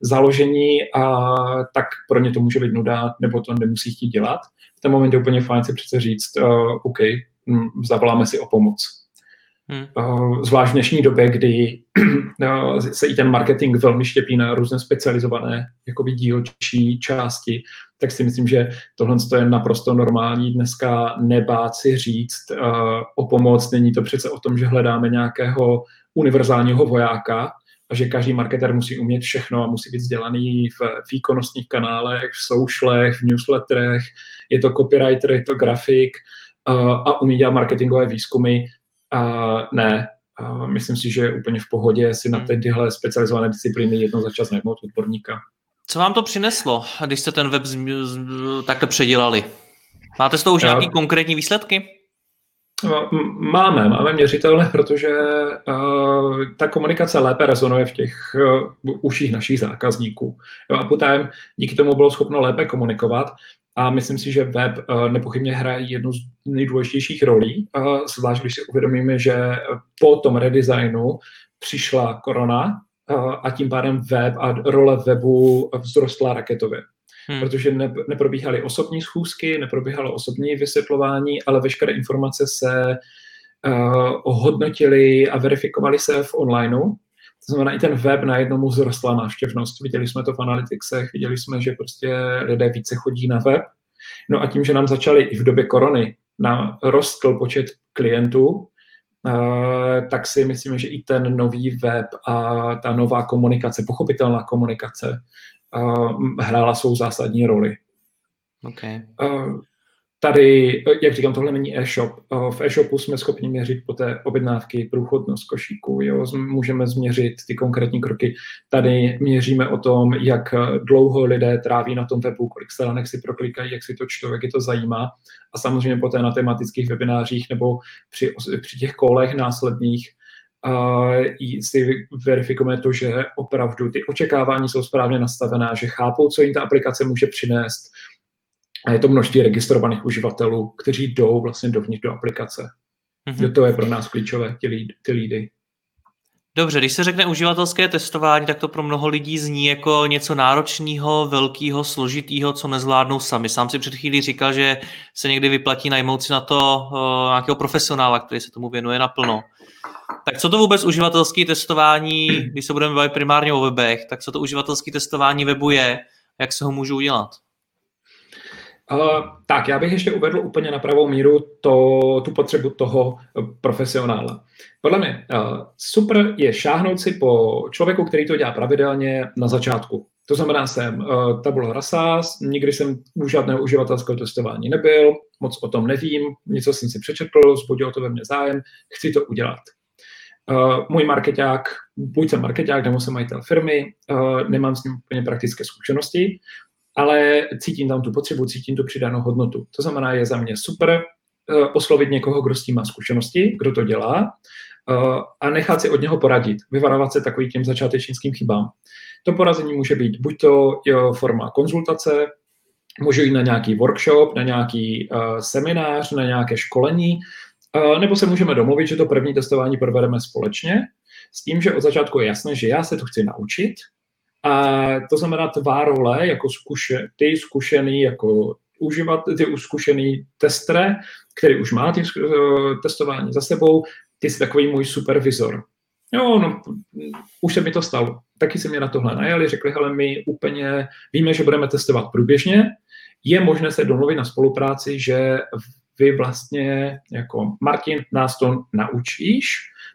založení, a tak pro ně to může být nuda, nebo to nemusí chtít dělat. V ten moment je úplně fajn si přece říct, OK, hm, zavoláme si o pomoc. Hmm. Uh, zvlášť v dnešní době, kdy uh, se i ten marketing velmi štěpí na různé specializované jakoby dílčí části, tak si myslím, že tohle je naprosto normální dneska nebát si říct uh, o pomoc. Není to přece o tom, že hledáme nějakého univerzálního vojáka a že každý marketer musí umět všechno a musí být vzdělaný v výkonnostních kanálech, v socialech, v newsletterech, je to copywriter, je to grafik a umí dělat marketingové výzkumy. Uh, ne, uh, myslím si, že je úplně v pohodě si na hmm. tyhle specializované disciplíny jednou za čas najmout odborníka. Co vám to přineslo, když jste ten web z, z, takhle předělali? Máte z toho už nějaké konkrétní výsledky? No, máme, máme měřitelné, protože uh, ta komunikace lépe rezonuje v těch uh, uších našich zákazníků. Jo, a potom díky tomu bylo schopno lépe komunikovat a myslím si, že web uh, nepochybně hraje jednu z nejdůležitějších rolí, uh, zvlášť když si uvědomíme, že po tom redesignu přišla korona a tím pádem web a role webu vzrostla raketově. Hmm. Protože ne, neprobíhaly osobní schůzky, neprobíhalo osobní vysvětlování, ale veškeré informace se uh, ohodnotily a verifikovaly se v onlineu. To znamená, i ten web najednou mu vzrostla návštěvnost. Viděli jsme to v analyticsech, viděli jsme, že prostě lidé více chodí na web. No a tím, že nám začali i v době korony, nám rostl počet klientů, tak si myslíme, že i ten nový web a ta nová komunikace, pochopitelná komunikace, hrála svou zásadní roli. Okay tady, jak říkám, tohle není e-shop. V e-shopu jsme schopni měřit po té objednávky průchodnost košíku, jo? můžeme změřit ty konkrétní kroky. Tady měříme o tom, jak dlouho lidé tráví na tom webu, kolik stránek si proklikají, jak si to čtou, jak je to zajímá. A samozřejmě poté na tematických webinářích nebo při, při těch kolech následných uh, si verifikujeme to, že opravdu ty očekávání jsou správně nastavená, že chápou, co jim ta aplikace může přinést, a je to množství registrovaných uživatelů, kteří jdou vlastně dovnitř do aplikace. Mm-hmm. To je pro nás klíčové, ty, líd, ty lídy. Dobře, když se řekne uživatelské testování, tak to pro mnoho lidí zní jako něco náročného, velkého, složitého, co nezvládnou sami. Sám si před chvílí říkal, že se někdy vyplatí najmout si na to uh, nějakého profesionála, který se tomu věnuje naplno. Tak co to vůbec uživatelské testování, když se budeme bavit primárně o webech, tak co to uživatelské testování webu je, jak se ho můžu udělat? Uh, tak, já bych ještě uvedl úplně na pravou míru to, tu potřebu toho profesionála. Podle mě uh, super je šáhnout si po člověku, který to dělá pravidelně na začátku. To znamená, jsem uh, tabula rasa, nikdy jsem u žádného uživatelského testování nebyl, moc o tom nevím, něco jsem si přečetl, zbudilo to ve mně zájem, chci to udělat. Uh, můj marketák, buď jsem marketák, nebo jsem majitel firmy, uh, nemám s ním úplně praktické zkušenosti, ale cítím tam tu potřebu, cítím tu přidanou hodnotu. To znamená, je za mě super uh, oslovit někoho, kdo s tím má zkušenosti, kdo to dělá uh, a nechat si od něho poradit, vyvarovat se takovým těm začátečnickým chybám. To porazení může být buď to jo, forma konzultace, může jít na nějaký workshop, na nějaký seminář, na nějaké školení, nebo se můžeme domluvit, že to první testování provedeme společně, s tím, že od začátku je jasné, že já se to chci naučit, a to znamená tvá role jako zkuše, ty zkušený jako uživat, ty zkušený testre, který už má ty uh, testování za sebou, ty jsi takový můj supervizor. Jo, no, už se mi to stalo. Taky se mě na tohle najali, řekli, hele, my úplně víme, že budeme testovat průběžně, je možné se domluvit na spolupráci, že vy vlastně jako Martin nás to naučíš,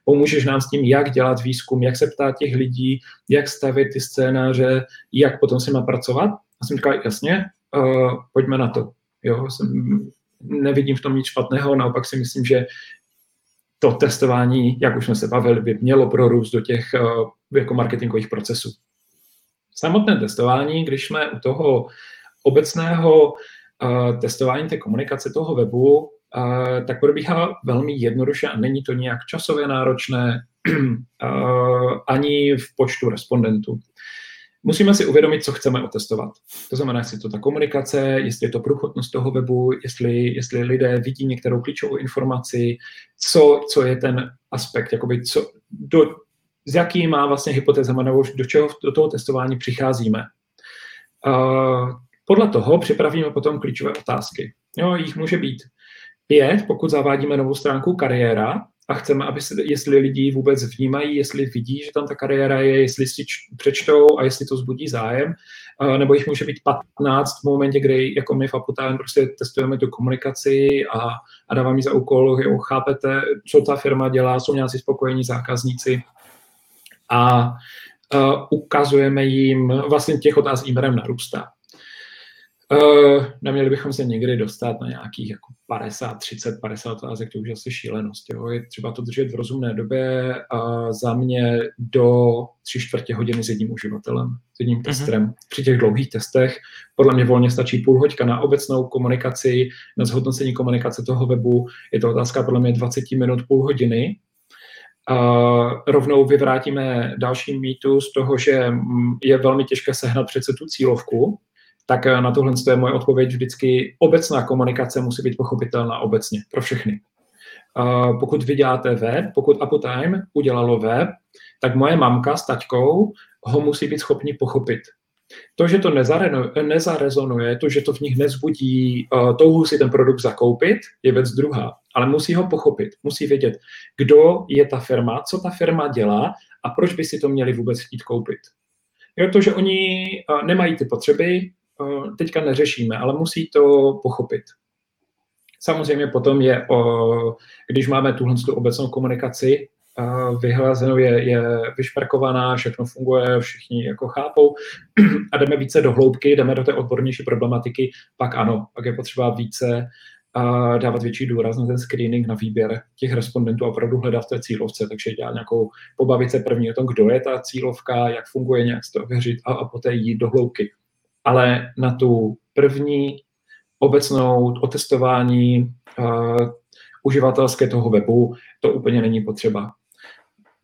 pomůžeš nám s tím, jak dělat výzkum, jak se ptát těch lidí, jak stavět ty scénáře, jak potom s nimi pracovat. A jsem říkal, jasně, uh, pojďme na to. Jo, jsem, nevidím v tom nic špatného, naopak si myslím, že to testování, jak už jsme se bavili, by mělo prorůst do těch uh, jako marketingových procesů. Samotné testování, když jsme u toho obecného uh, testování té komunikace toho webu, tak probíhá velmi jednoduše a není to nějak časově náročné ani v počtu respondentů. Musíme si uvědomit, co chceme otestovat. To znamená, jestli to ta komunikace, jestli je to průchodnost toho webu, jestli, jestli lidé vidí některou klíčovou informaci, co, co je ten aspekt, jakoby co, do, s jaký má vlastně hypotézama nebo do čeho do toho testování přicházíme. Uh, podle toho připravíme potom klíčové otázky. Jo, jich může být Pět, pokud zavádíme novou stránku kariéra a chceme, aby se, jestli lidi vůbec vnímají, jestli vidí, že tam ta kariéra je, jestli si přečtou a jestli to zbudí zájem, nebo jich může být 15 v momentě, kdy jako my v Apután prostě testujeme tu komunikaci a, a dáváme za úkol, jo, chápete, co ta firma dělá, jsou nějací spokojení zákazníci a uh, ukazujeme jim, vlastně těch otázek jim narůstá. Uh, neměli bychom se někdy dostat na nějakých jako 50, 30, 50 otázek, to už asi šílenost. Jo. Je třeba to držet v rozumné době a za mě do tři čtvrtě hodiny s jedním uživatelem, s jedním mhm. testerem. Mm-hmm. Při těch dlouhých testech podle mě volně stačí půl hoďka na obecnou komunikaci, na zhodnocení komunikace toho webu. Je to otázka podle mě 20 minut, půl hodiny. Uh, rovnou vyvrátíme další mýtus z toho, že je velmi těžké sehnat přece tu cílovku, tak eh, na tohle je moje odpověď vždycky. Obecná komunikace musí být pochopitelná obecně pro všechny. Uh, pokud vy děláte web, pokud Uptime udělalo web, tak moje mamka s taťkou ho musí být schopni pochopit. To, že to nezarezonuje, to, že to v nich nezbudí uh, touhu si ten produkt zakoupit, je věc druhá. Ale musí ho pochopit, musí vědět, kdo je ta firma, co ta firma dělá a proč by si to měli vůbec chtít koupit. Je to, že oni uh, nemají ty potřeby, teďka neřešíme, ale musí to pochopit. Samozřejmě potom je, když máme tuhle tu obecnou komunikaci, vyhlazenou, je, je vyšperkovaná, všechno funguje, všichni jako chápou a jdeme více do hloubky, jdeme do té odbornější problematiky, pak ano, pak je potřeba více a dávat větší důraz na ten screening, na výběr těch respondentů a opravdu hledat v té cílovce, takže dělat nějakou, pobavit se první o tom, kdo je ta cílovka, jak funguje, nějak to ověřit a, a poté jít do hloubky. Ale na tu první obecnou otestování uh, uživatelské toho webu to úplně není potřeba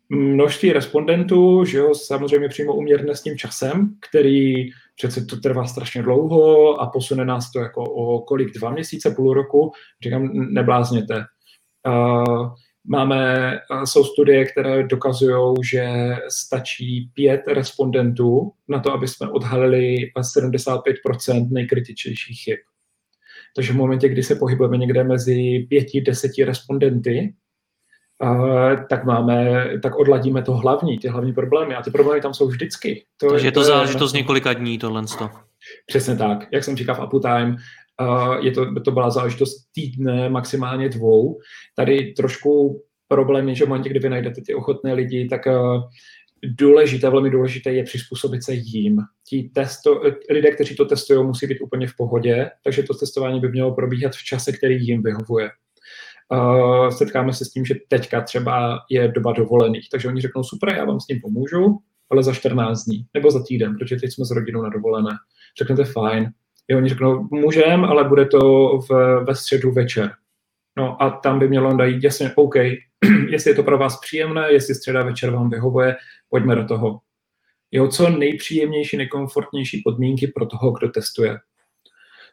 množství respondentů, že jo, samozřejmě přímo uměrné s tím časem, který přece to trvá strašně dlouho a posune nás to jako o kolik, dva měsíce, půl roku, říkám, neblázněte. Uh, máme, jsou studie, které dokazují, že stačí pět respondentů na to, aby jsme odhalili 75% nejkritičtějších chyb. Takže v momentě, kdy se pohybujeme někde mezi pěti, deseti respondenty, tak máme, tak odladíme to hlavní, ty hlavní problémy. A ty problémy tam jsou vždycky. To Takže je to, to záležitost je, několika dní tohle. Přesně tak. Jak jsem říkal v Uptime, je to, to byla záležitost týdne, maximálně dvou. Tady trošku problém je, že v momentě, kdy vy najdete ty ochotné lidi, tak důležité, velmi důležité je přizpůsobit se jim. Ti testo, lidé, kteří to testují, musí být úplně v pohodě, takže to testování by mělo probíhat v čase, který jim vyhovuje. Uh, setkáme se s tím, že teďka třeba je doba dovolených, takže oni řeknou, super, já vám s tím pomůžu, ale za 14 dní, nebo za týden, protože teď jsme s rodinou na dovolené. Řeknete, fajn. Jo, oni řeknou, můžem, ale bude to v, ve středu večer. No a tam by mělo dát jasně, OK, jestli je to pro vás příjemné, jestli středa večer vám vyhovuje, pojďme do toho. Jo, co nejpříjemnější, nejkomfortnější podmínky pro toho, kdo testuje.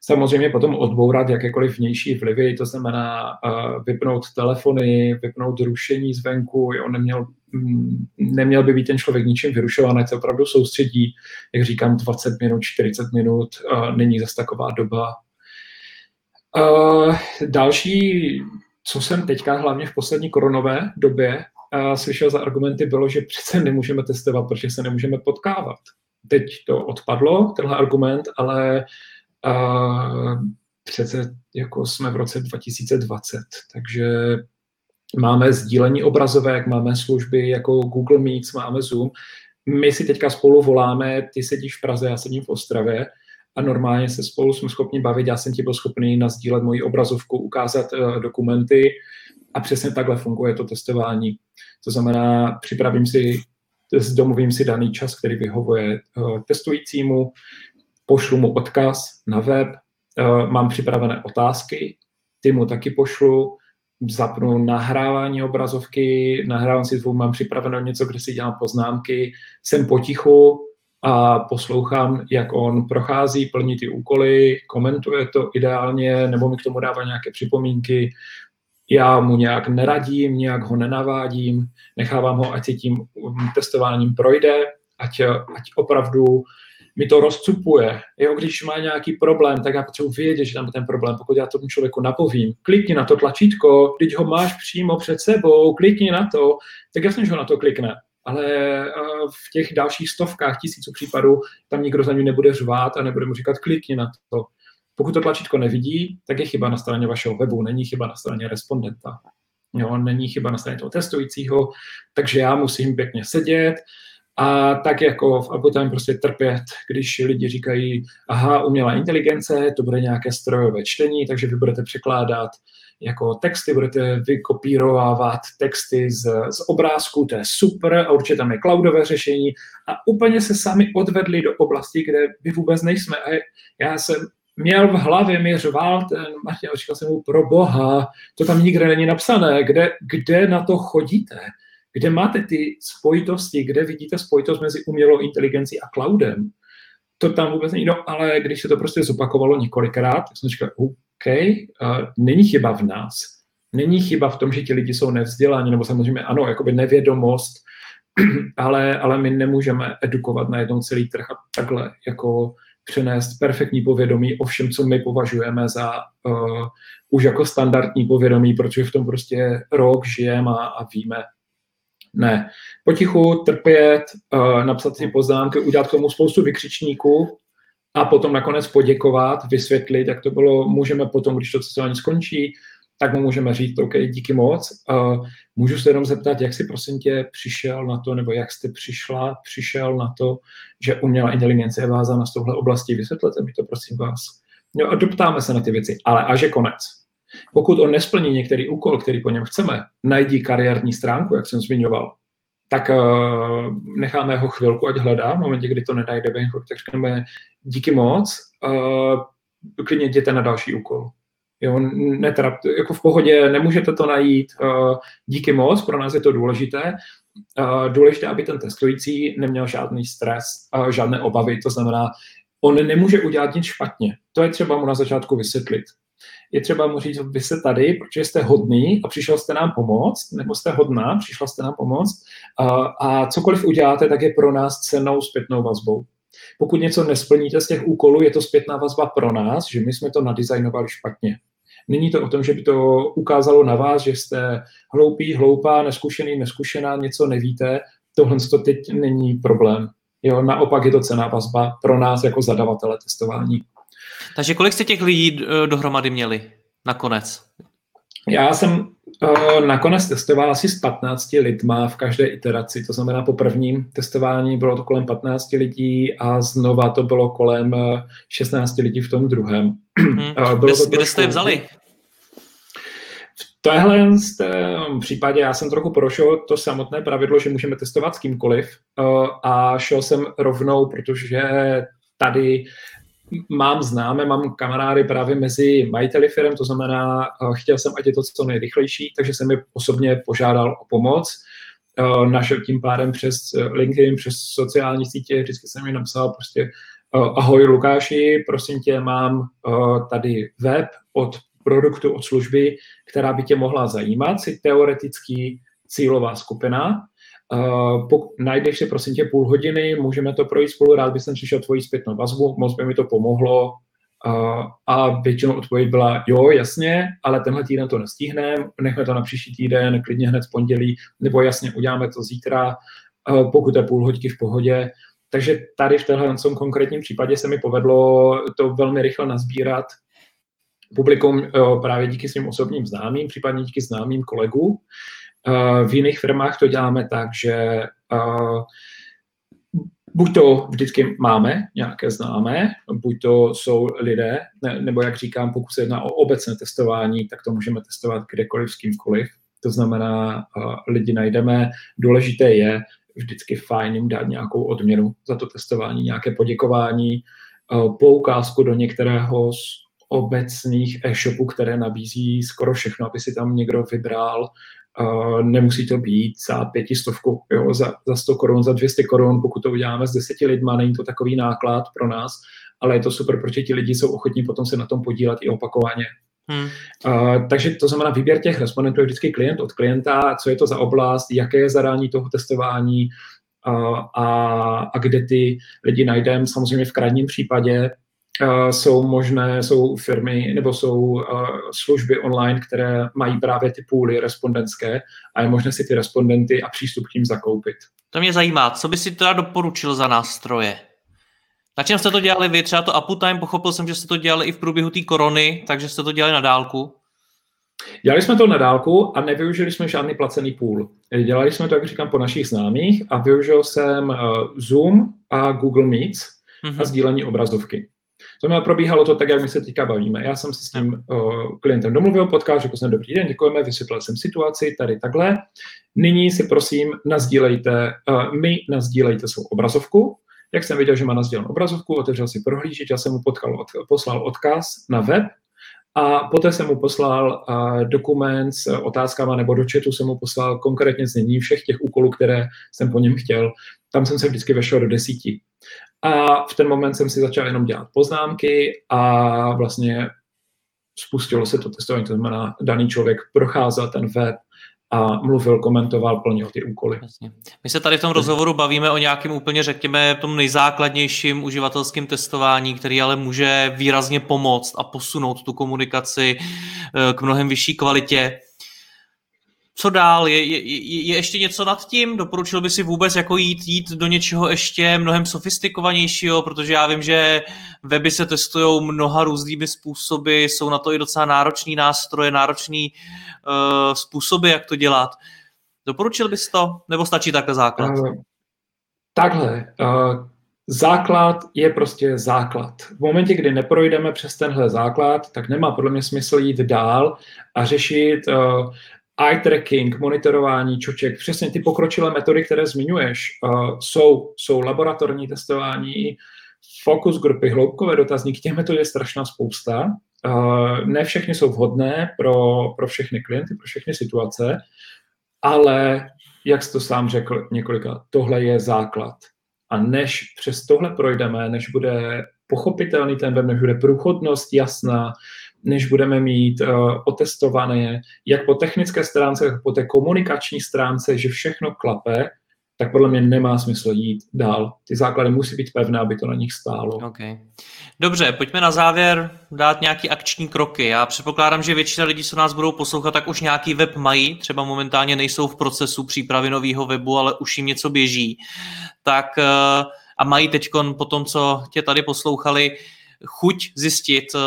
Samozřejmě potom odbourat jakékoliv vnější vlivy, to znamená uh, vypnout telefony, vypnout rušení zvenku, jo, neměl, mm, neměl by být ten člověk ničím vyrušován, ať se opravdu soustředí, jak říkám, 20 minut, 40 minut, uh, není zase taková doba. Uh, další, co jsem teďka hlavně v poslední koronové době slyšel za argumenty, bylo, že přece nemůžeme testovat, protože se nemůžeme potkávat. Teď to odpadlo, tenhle argument, ale a přece jako jsme v roce 2020, takže máme sdílení obrazovek, máme služby jako Google Meets, máme Zoom. My si teďka spolu voláme, ty sedíš v Praze, já sedím v Ostravě a normálně se spolu jsme schopni bavit, já jsem ti byl schopný nazdílet moji obrazovku, ukázat uh, dokumenty a přesně takhle funguje to testování. To znamená, připravím si, domluvím si daný čas, který vyhovuje uh, testujícímu, pošlu mu odkaz na web, eh, mám připravené otázky, ty mu taky pošlu, zapnu nahrávání obrazovky, nahrávám si zvuk, mám připraveno něco, kde si dělám poznámky, jsem potichu a poslouchám, jak on prochází, plní ty úkoly, komentuje to ideálně, nebo mi k tomu dává nějaké připomínky, já mu nějak neradím, nějak ho nenavádím, nechávám ho, ať si tím testováním projde, ať, ať opravdu mi to rozcupuje. Jo, když má nějaký problém, tak já potřebuji vědět, že tam je ten problém. Pokud já tomu člověku napovím, klikni na to tlačítko, když ho máš přímo před sebou, klikni na to, tak jasně, že ho na to klikne. Ale v těch dalších stovkách, tisíců případů, tam nikdo za ní nebude řvát a nebude mu říkat klikni na to. Pokud to tlačítko nevidí, tak je chyba na straně vašeho webu, není chyba na straně respondenta. Jo, není chyba na straně toho testujícího, takže já musím pěkně sedět, a tak jako v Uptime prostě trpět, když lidi říkají, aha, umělá inteligence, to bude nějaké strojové čtení, takže vy budete překládat jako texty, budete vykopírovávat texty z, z obrázku, to je super a určitě tam je cloudové řešení a úplně se sami odvedli do oblasti, kde vy vůbec nejsme. A já jsem měl v hlavě, mi řval ten Martin, říkal jsem mu, pro boha, to tam nikde není napsané, kde, kde na to chodíte? Kde máte ty spojitosti, kde vidíte spojitost mezi umělou inteligencí a cloudem. To tam vůbec není, no, ale když se to prostě zopakovalo několikrát, tak jsem říkal, OK, uh, není chyba v nás. Není chyba v tom, že ti lidi jsou nevzděláni, nebo samozřejmě ano, jakoby nevědomost, ale, ale my nemůžeme edukovat na jednou celý trh a takhle jako přenést perfektní povědomí o všem, co my považujeme za uh, už jako standardní povědomí, protože v tom prostě rok žijeme a, a víme, ne. Potichu trpět, uh, napsat si poznámky, udělat k tomu spoustu vykřičníků a potom nakonec poděkovat, vysvětlit, jak to bylo, můžeme potom, když to testování skončí, tak mu můžeme říct, OK, díky moc. Uh, můžu se jenom zeptat, jak jsi prosím tě přišel na to, nebo jak jste přišla, přišel na to, že umělá inteligence je vázána z tohle oblasti, vysvětlete mi to, prosím vás. Jo, a doptáme se na ty věci, ale až je konec. Pokud on nesplní některý úkol, který po něm chceme, najdi kariérní stránku, jak jsem zmiňoval, tak uh, necháme ho chvilku, ať hledá. V momentě, kdy to nenajdeme, tak řekneme díky moc, uh, klidně jděte na další úkol. Jo, netrap, jako v pohodě, nemůžete to najít, uh, díky moc, pro nás je to důležité. Uh, důležité, aby ten testující neměl žádný stres, uh, žádné obavy, to znamená, on nemůže udělat nic špatně. To je třeba mu na začátku vysvětlit. Je třeba mu říct, vy jste tady, protože jste hodný a přišel jste nám pomoct, nebo jste hodná, přišla jste nám pomoct uh, a cokoliv uděláte, tak je pro nás cenou zpětnou vazbou. Pokud něco nesplníte z těch úkolů, je to zpětná vazba pro nás, že my jsme to nadizajnovali špatně. Není to o tom, že by to ukázalo na vás, že jste hloupý, hloupá, neskušený, neskušená, něco nevíte. Tohle to teď není problém. Jo, naopak je to cená vazba pro nás jako zadavatele testování. Takže kolik jste těch lidí eh, dohromady měli nakonec? Já jsem uh, nakonec testoval asi s 15 lidma v každé iteraci, to znamená po prvním testování bylo to kolem 15 lidí a znova to bylo kolem 16 eh, lidí v tom druhém. Hmm. Uh, bylo kde, to kde jste je vzali? V téhle případě já jsem trochu prošel to samotné pravidlo, že můžeme testovat s kýmkoliv uh, a šel jsem rovnou, protože tady mám známe, mám kamarády právě mezi majiteli firm, to znamená, eh, chtěl jsem, ať je to co nejrychlejší, takže jsem je osobně požádal o pomoc. Eh, našel tím pádem přes eh, LinkedIn, přes sociální sítě, vždycky jsem mi napsal prostě ahoj Lukáši, prosím tě, mám tady web od produktu, od služby, která by tě mohla zajímat, si teoretický cílová skupina, Uh, pok- najdeš si prosím tě půl hodiny, můžeme to projít spolu, rád bych přišel tvoji zpětnou vazbu, moc by mi to pomohlo. Uh, a většinou odpověď byla, jo, jasně, ale tenhle týden to nestihneme, nechme to na příští týden, klidně hned z pondělí, nebo jasně, uděláme to zítra, uh, pokud je půl hodinky v pohodě. Takže tady v téhle konkrétním případě se mi povedlo to velmi rychle nazbírat publikum právě díky svým osobním známým, případně díky známým kolegů. V jiných firmách to děláme tak, že buď to vždycky máme nějaké známé, buď to jsou lidé, ne, nebo jak říkám, pokud se jedná o obecné testování, tak to můžeme testovat kdekoliv s kýmkoliv. To znamená, lidi najdeme. Důležité je vždycky fajn jim dát nějakou odměnu za to testování, nějaké poděkování, poukázku do některého z obecných e-shopů, které nabízí skoro všechno, aby si tam někdo vybral Uh, nemusí to být za pětistovku, jo, za, za 100 korun, za 200 korun, pokud to uděláme s deseti lidma, není to takový náklad pro nás, ale je to super, protože ti lidi jsou ochotní potom se na tom podílet i opakovaně. Hmm. Uh, takže to znamená, výběr těch respondentů je vždycky klient od klienta, co je to za oblast, jaké je zadání toho testování uh, a, a kde ty lidi najdeme. Samozřejmě v krajním případě jsou možné, jsou firmy nebo jsou služby online, které mají právě ty půly respondentské a je možné si ty respondenty a přístup k ním zakoupit. To mě zajímá, co by si teda doporučil za nástroje? Na čem jste to dělali vy? Třeba to Uptime, pochopil jsem, že jste to dělali i v průběhu té korony, takže jste to dělali na dálku. Dělali jsme to na dálku a nevyužili jsme žádný placený půl. Dělali jsme to, jak říkám, po našich známých a využil jsem Zoom a Google Meets mm-hmm. a sdílení obrazovky. To znamená, probíhalo to tak, jak my se teďka bavíme. Já jsem se s tím uh, klientem domluvil, potkal, řekl jsem dobrý den, děkujeme, vysvětlil jsem situaci tady takhle. Nyní si prosím nazdílejte, uh, mi nazdílejte svou obrazovku. Jak jsem viděl, že má nazdílenou obrazovku, otevřel si prohlížeč, já jsem mu potkal, od, poslal odkaz na web a poté jsem mu poslal uh, dokument s otázkama nebo do chatu jsem mu poslal konkrétně znění všech těch úkolů, které jsem po něm chtěl. Tam jsem se vždycky vešel do desíti. A v ten moment jsem si začal jenom dělat poznámky a vlastně spustilo se to testování, to znamená, daný člověk procházel ten web a mluvil, komentoval, plnil ty úkoly. Jasně. My se tady v tom rozhovoru bavíme o nějakém úplně, řekněme, tom nejzákladnějším uživatelském testování, který ale může výrazně pomoct a posunout tu komunikaci eh, k mnohem vyšší kvalitě co dál? Je, je, je ještě něco nad tím? Doporučil by si vůbec jako jít, jít do něčeho ještě mnohem sofistikovanějšího, protože já vím, že weby se testují mnoha různými způsoby, jsou na to i docela náročný nástroje, náročný uh, způsoby, jak to dělat. Doporučil bys to? Nebo stačí takhle základ? Uh, takhle. Uh, základ je prostě základ. V momentě, kdy neprojdeme přes tenhle základ, tak nemá podle mě smysl jít dál a řešit uh, eye tracking, monitorování čoček, přesně ty pokročilé metody, které zmiňuješ, uh, jsou, jsou laboratorní testování, fokus grupy, hloubkové dotazníky, těch metod je strašná spousta. Uh, ne všechny jsou vhodné pro, pro všechny klienty, pro všechny situace, ale jak jsi to sám řekl několika, tohle je základ. A než přes tohle projdeme, než bude pochopitelný ten web, než bude průchodnost jasná, než budeme mít uh, otestované, jak po technické stránce, tak po té komunikační stránce, že všechno klape, tak podle mě nemá smysl jít dál. Ty základy musí být pevné, aby to na nich stálo. Okay. Dobře, pojďme na závěr dát nějaký akční kroky. Já předpokládám, že většina lidí, co nás budou poslouchat, tak už nějaký web mají, třeba momentálně nejsou v procesu přípravy nového webu, ale už jim něco běží. Tak uh, a mají teď po tom, co tě tady poslouchali, chuť zjistit, uh,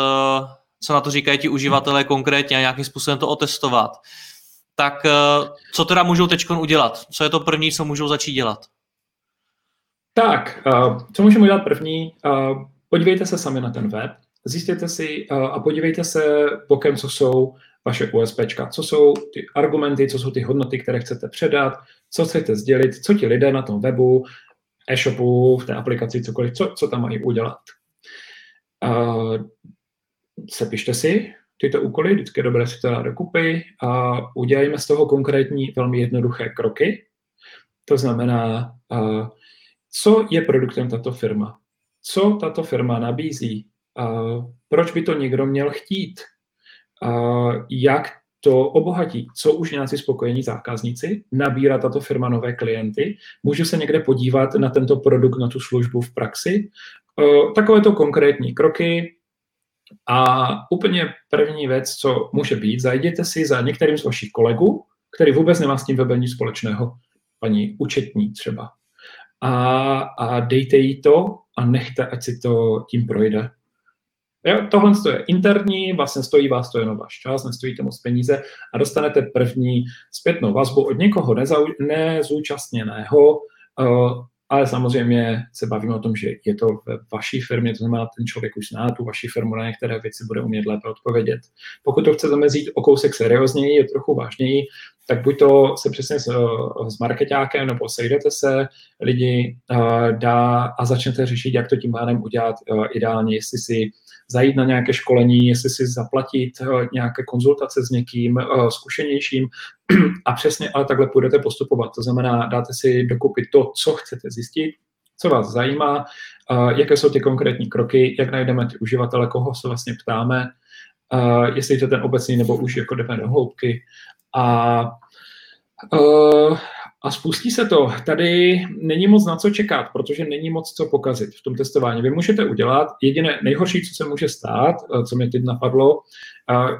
co na to říkají ti uživatelé konkrétně a nějakým způsobem to otestovat. Tak eh, co teda můžou teď udělat? Co je to první, co můžou začít dělat? Tak, eh, co můžeme udělat první? Eh, podívejte se sami na ten web, zjistěte si a podívejte se bokem, co jsou vaše USPčka, co jsou ty argumenty, co jsou ty hodnoty, které chcete předat, co chcete sdělit, co ti lidé na tom webu, e-shopu, v té aplikaci, cokoliv, co, co tam mají udělat sepište si tyto úkoly, vždycky je dobré si to dát dokupy a udělejme z toho konkrétní velmi jednoduché kroky. To znamená, co je produktem tato firma, co tato firma nabízí, proč by to někdo měl chtít, jak to obohatí, co už nějací spokojení zákazníci, nabírá tato firma nové klienty, můžu se někde podívat na tento produkt, na tu službu v praxi. Takovéto konkrétní kroky, a úplně první věc, co může být, zajděte si za některým z vašich kolegů, který vůbec nemá s tím webem nic společného, paní účetní třeba. A, a dejte jí to a nechte, ať si to tím projde. Jo, tohle je interní, vlastně stojí vás to jenom váš čas, nestojí to moc peníze a dostanete první zpětnou vazbu od někoho nezau, nezúčastněného, uh, ale samozřejmě se bavíme o tom, že je to ve vaší firmě, to znamená, ten člověk už zná tu vaši firmu, na některé věci bude umět lépe odpovědět. Pokud to chcete mezít o kousek seriózněji, je trochu vážněji, tak buď to se přesně s, s marketákem, nebo sejdete se lidi uh, dá a začnete řešit, jak to tím pádem udělat uh, ideálně, jestli si zajít na nějaké školení, jestli si zaplatit uh, nějaké konzultace s někým zkušenějším. A přesně ale takhle půjdete postupovat. To znamená, dáte si dokupit to, co chcete zjistit, co vás zajímá, jaké jsou ty konkrétní kroky, jak najdeme ty uživatele, koho se vlastně ptáme, uh, jestli je to ten obecný nebo už jako jdeme do hloubky a, uh, a spustí se to. Tady není moc na co čekat, protože není moc co pokazit v tom testování. Vy můžete udělat, jediné nejhorší, co se může stát, uh, co mě teď napadlo, uh,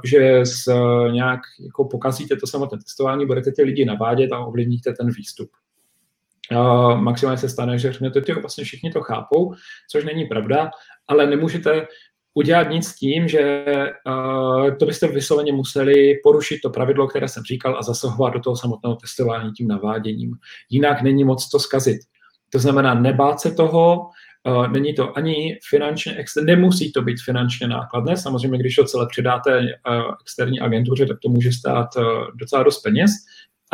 že s, nějak jako pokazíte to samotné testování, budete ty lidi navádět a ovlivníte ten výstup. Uh, maximálně se stane, že řeknete, že vlastně všichni to chápou, což není pravda, ale nemůžete udělat nic s tím, že uh, to byste vysloveně museli porušit to pravidlo, které jsem říkal a zasahovat do toho samotného testování tím naváděním. Jinak není moc to zkazit. To znamená nebát se toho, uh, není to ani finančně, nemusí to být finančně nákladné. Samozřejmě, když to celé předáte uh, externí agentuře, tak to může stát uh, docela dost peněz,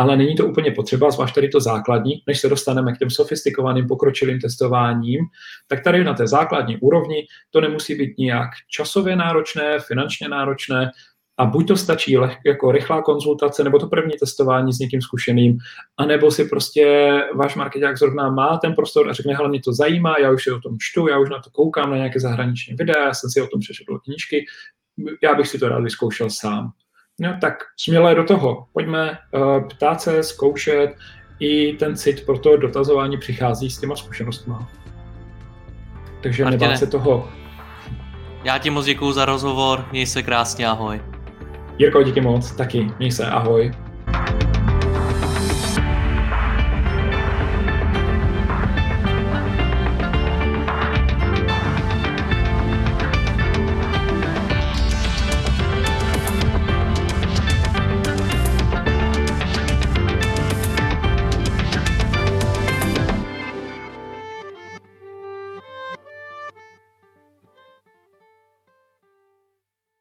ale není to úplně potřeba, zvlášť tady to základní, než se dostaneme k těm sofistikovaným pokročilým testováním, tak tady na té základní úrovni to nemusí být nijak časově náročné, finančně náročné, a buď to stačí leh, jako rychlá konzultace, nebo to první testování s někým zkušeným, anebo si prostě váš marketák zrovna má ten prostor a řekne, hele, mě to zajímá, já už si o tom čtu, já už na to koukám, na nějaké zahraniční videa, já jsem si o tom přečetl knížky, já bych si to rád vyzkoušel sám. No tak směle do toho. Pojďme uh, ptát se, zkoušet. I ten cit pro to dotazování přichází s těma zkušenostmi. Takže Martine, nebát se toho. Já ti moc děkuju za rozhovor, měj se krásně, ahoj. Jirko, díky moc, taky, měj se, ahoj.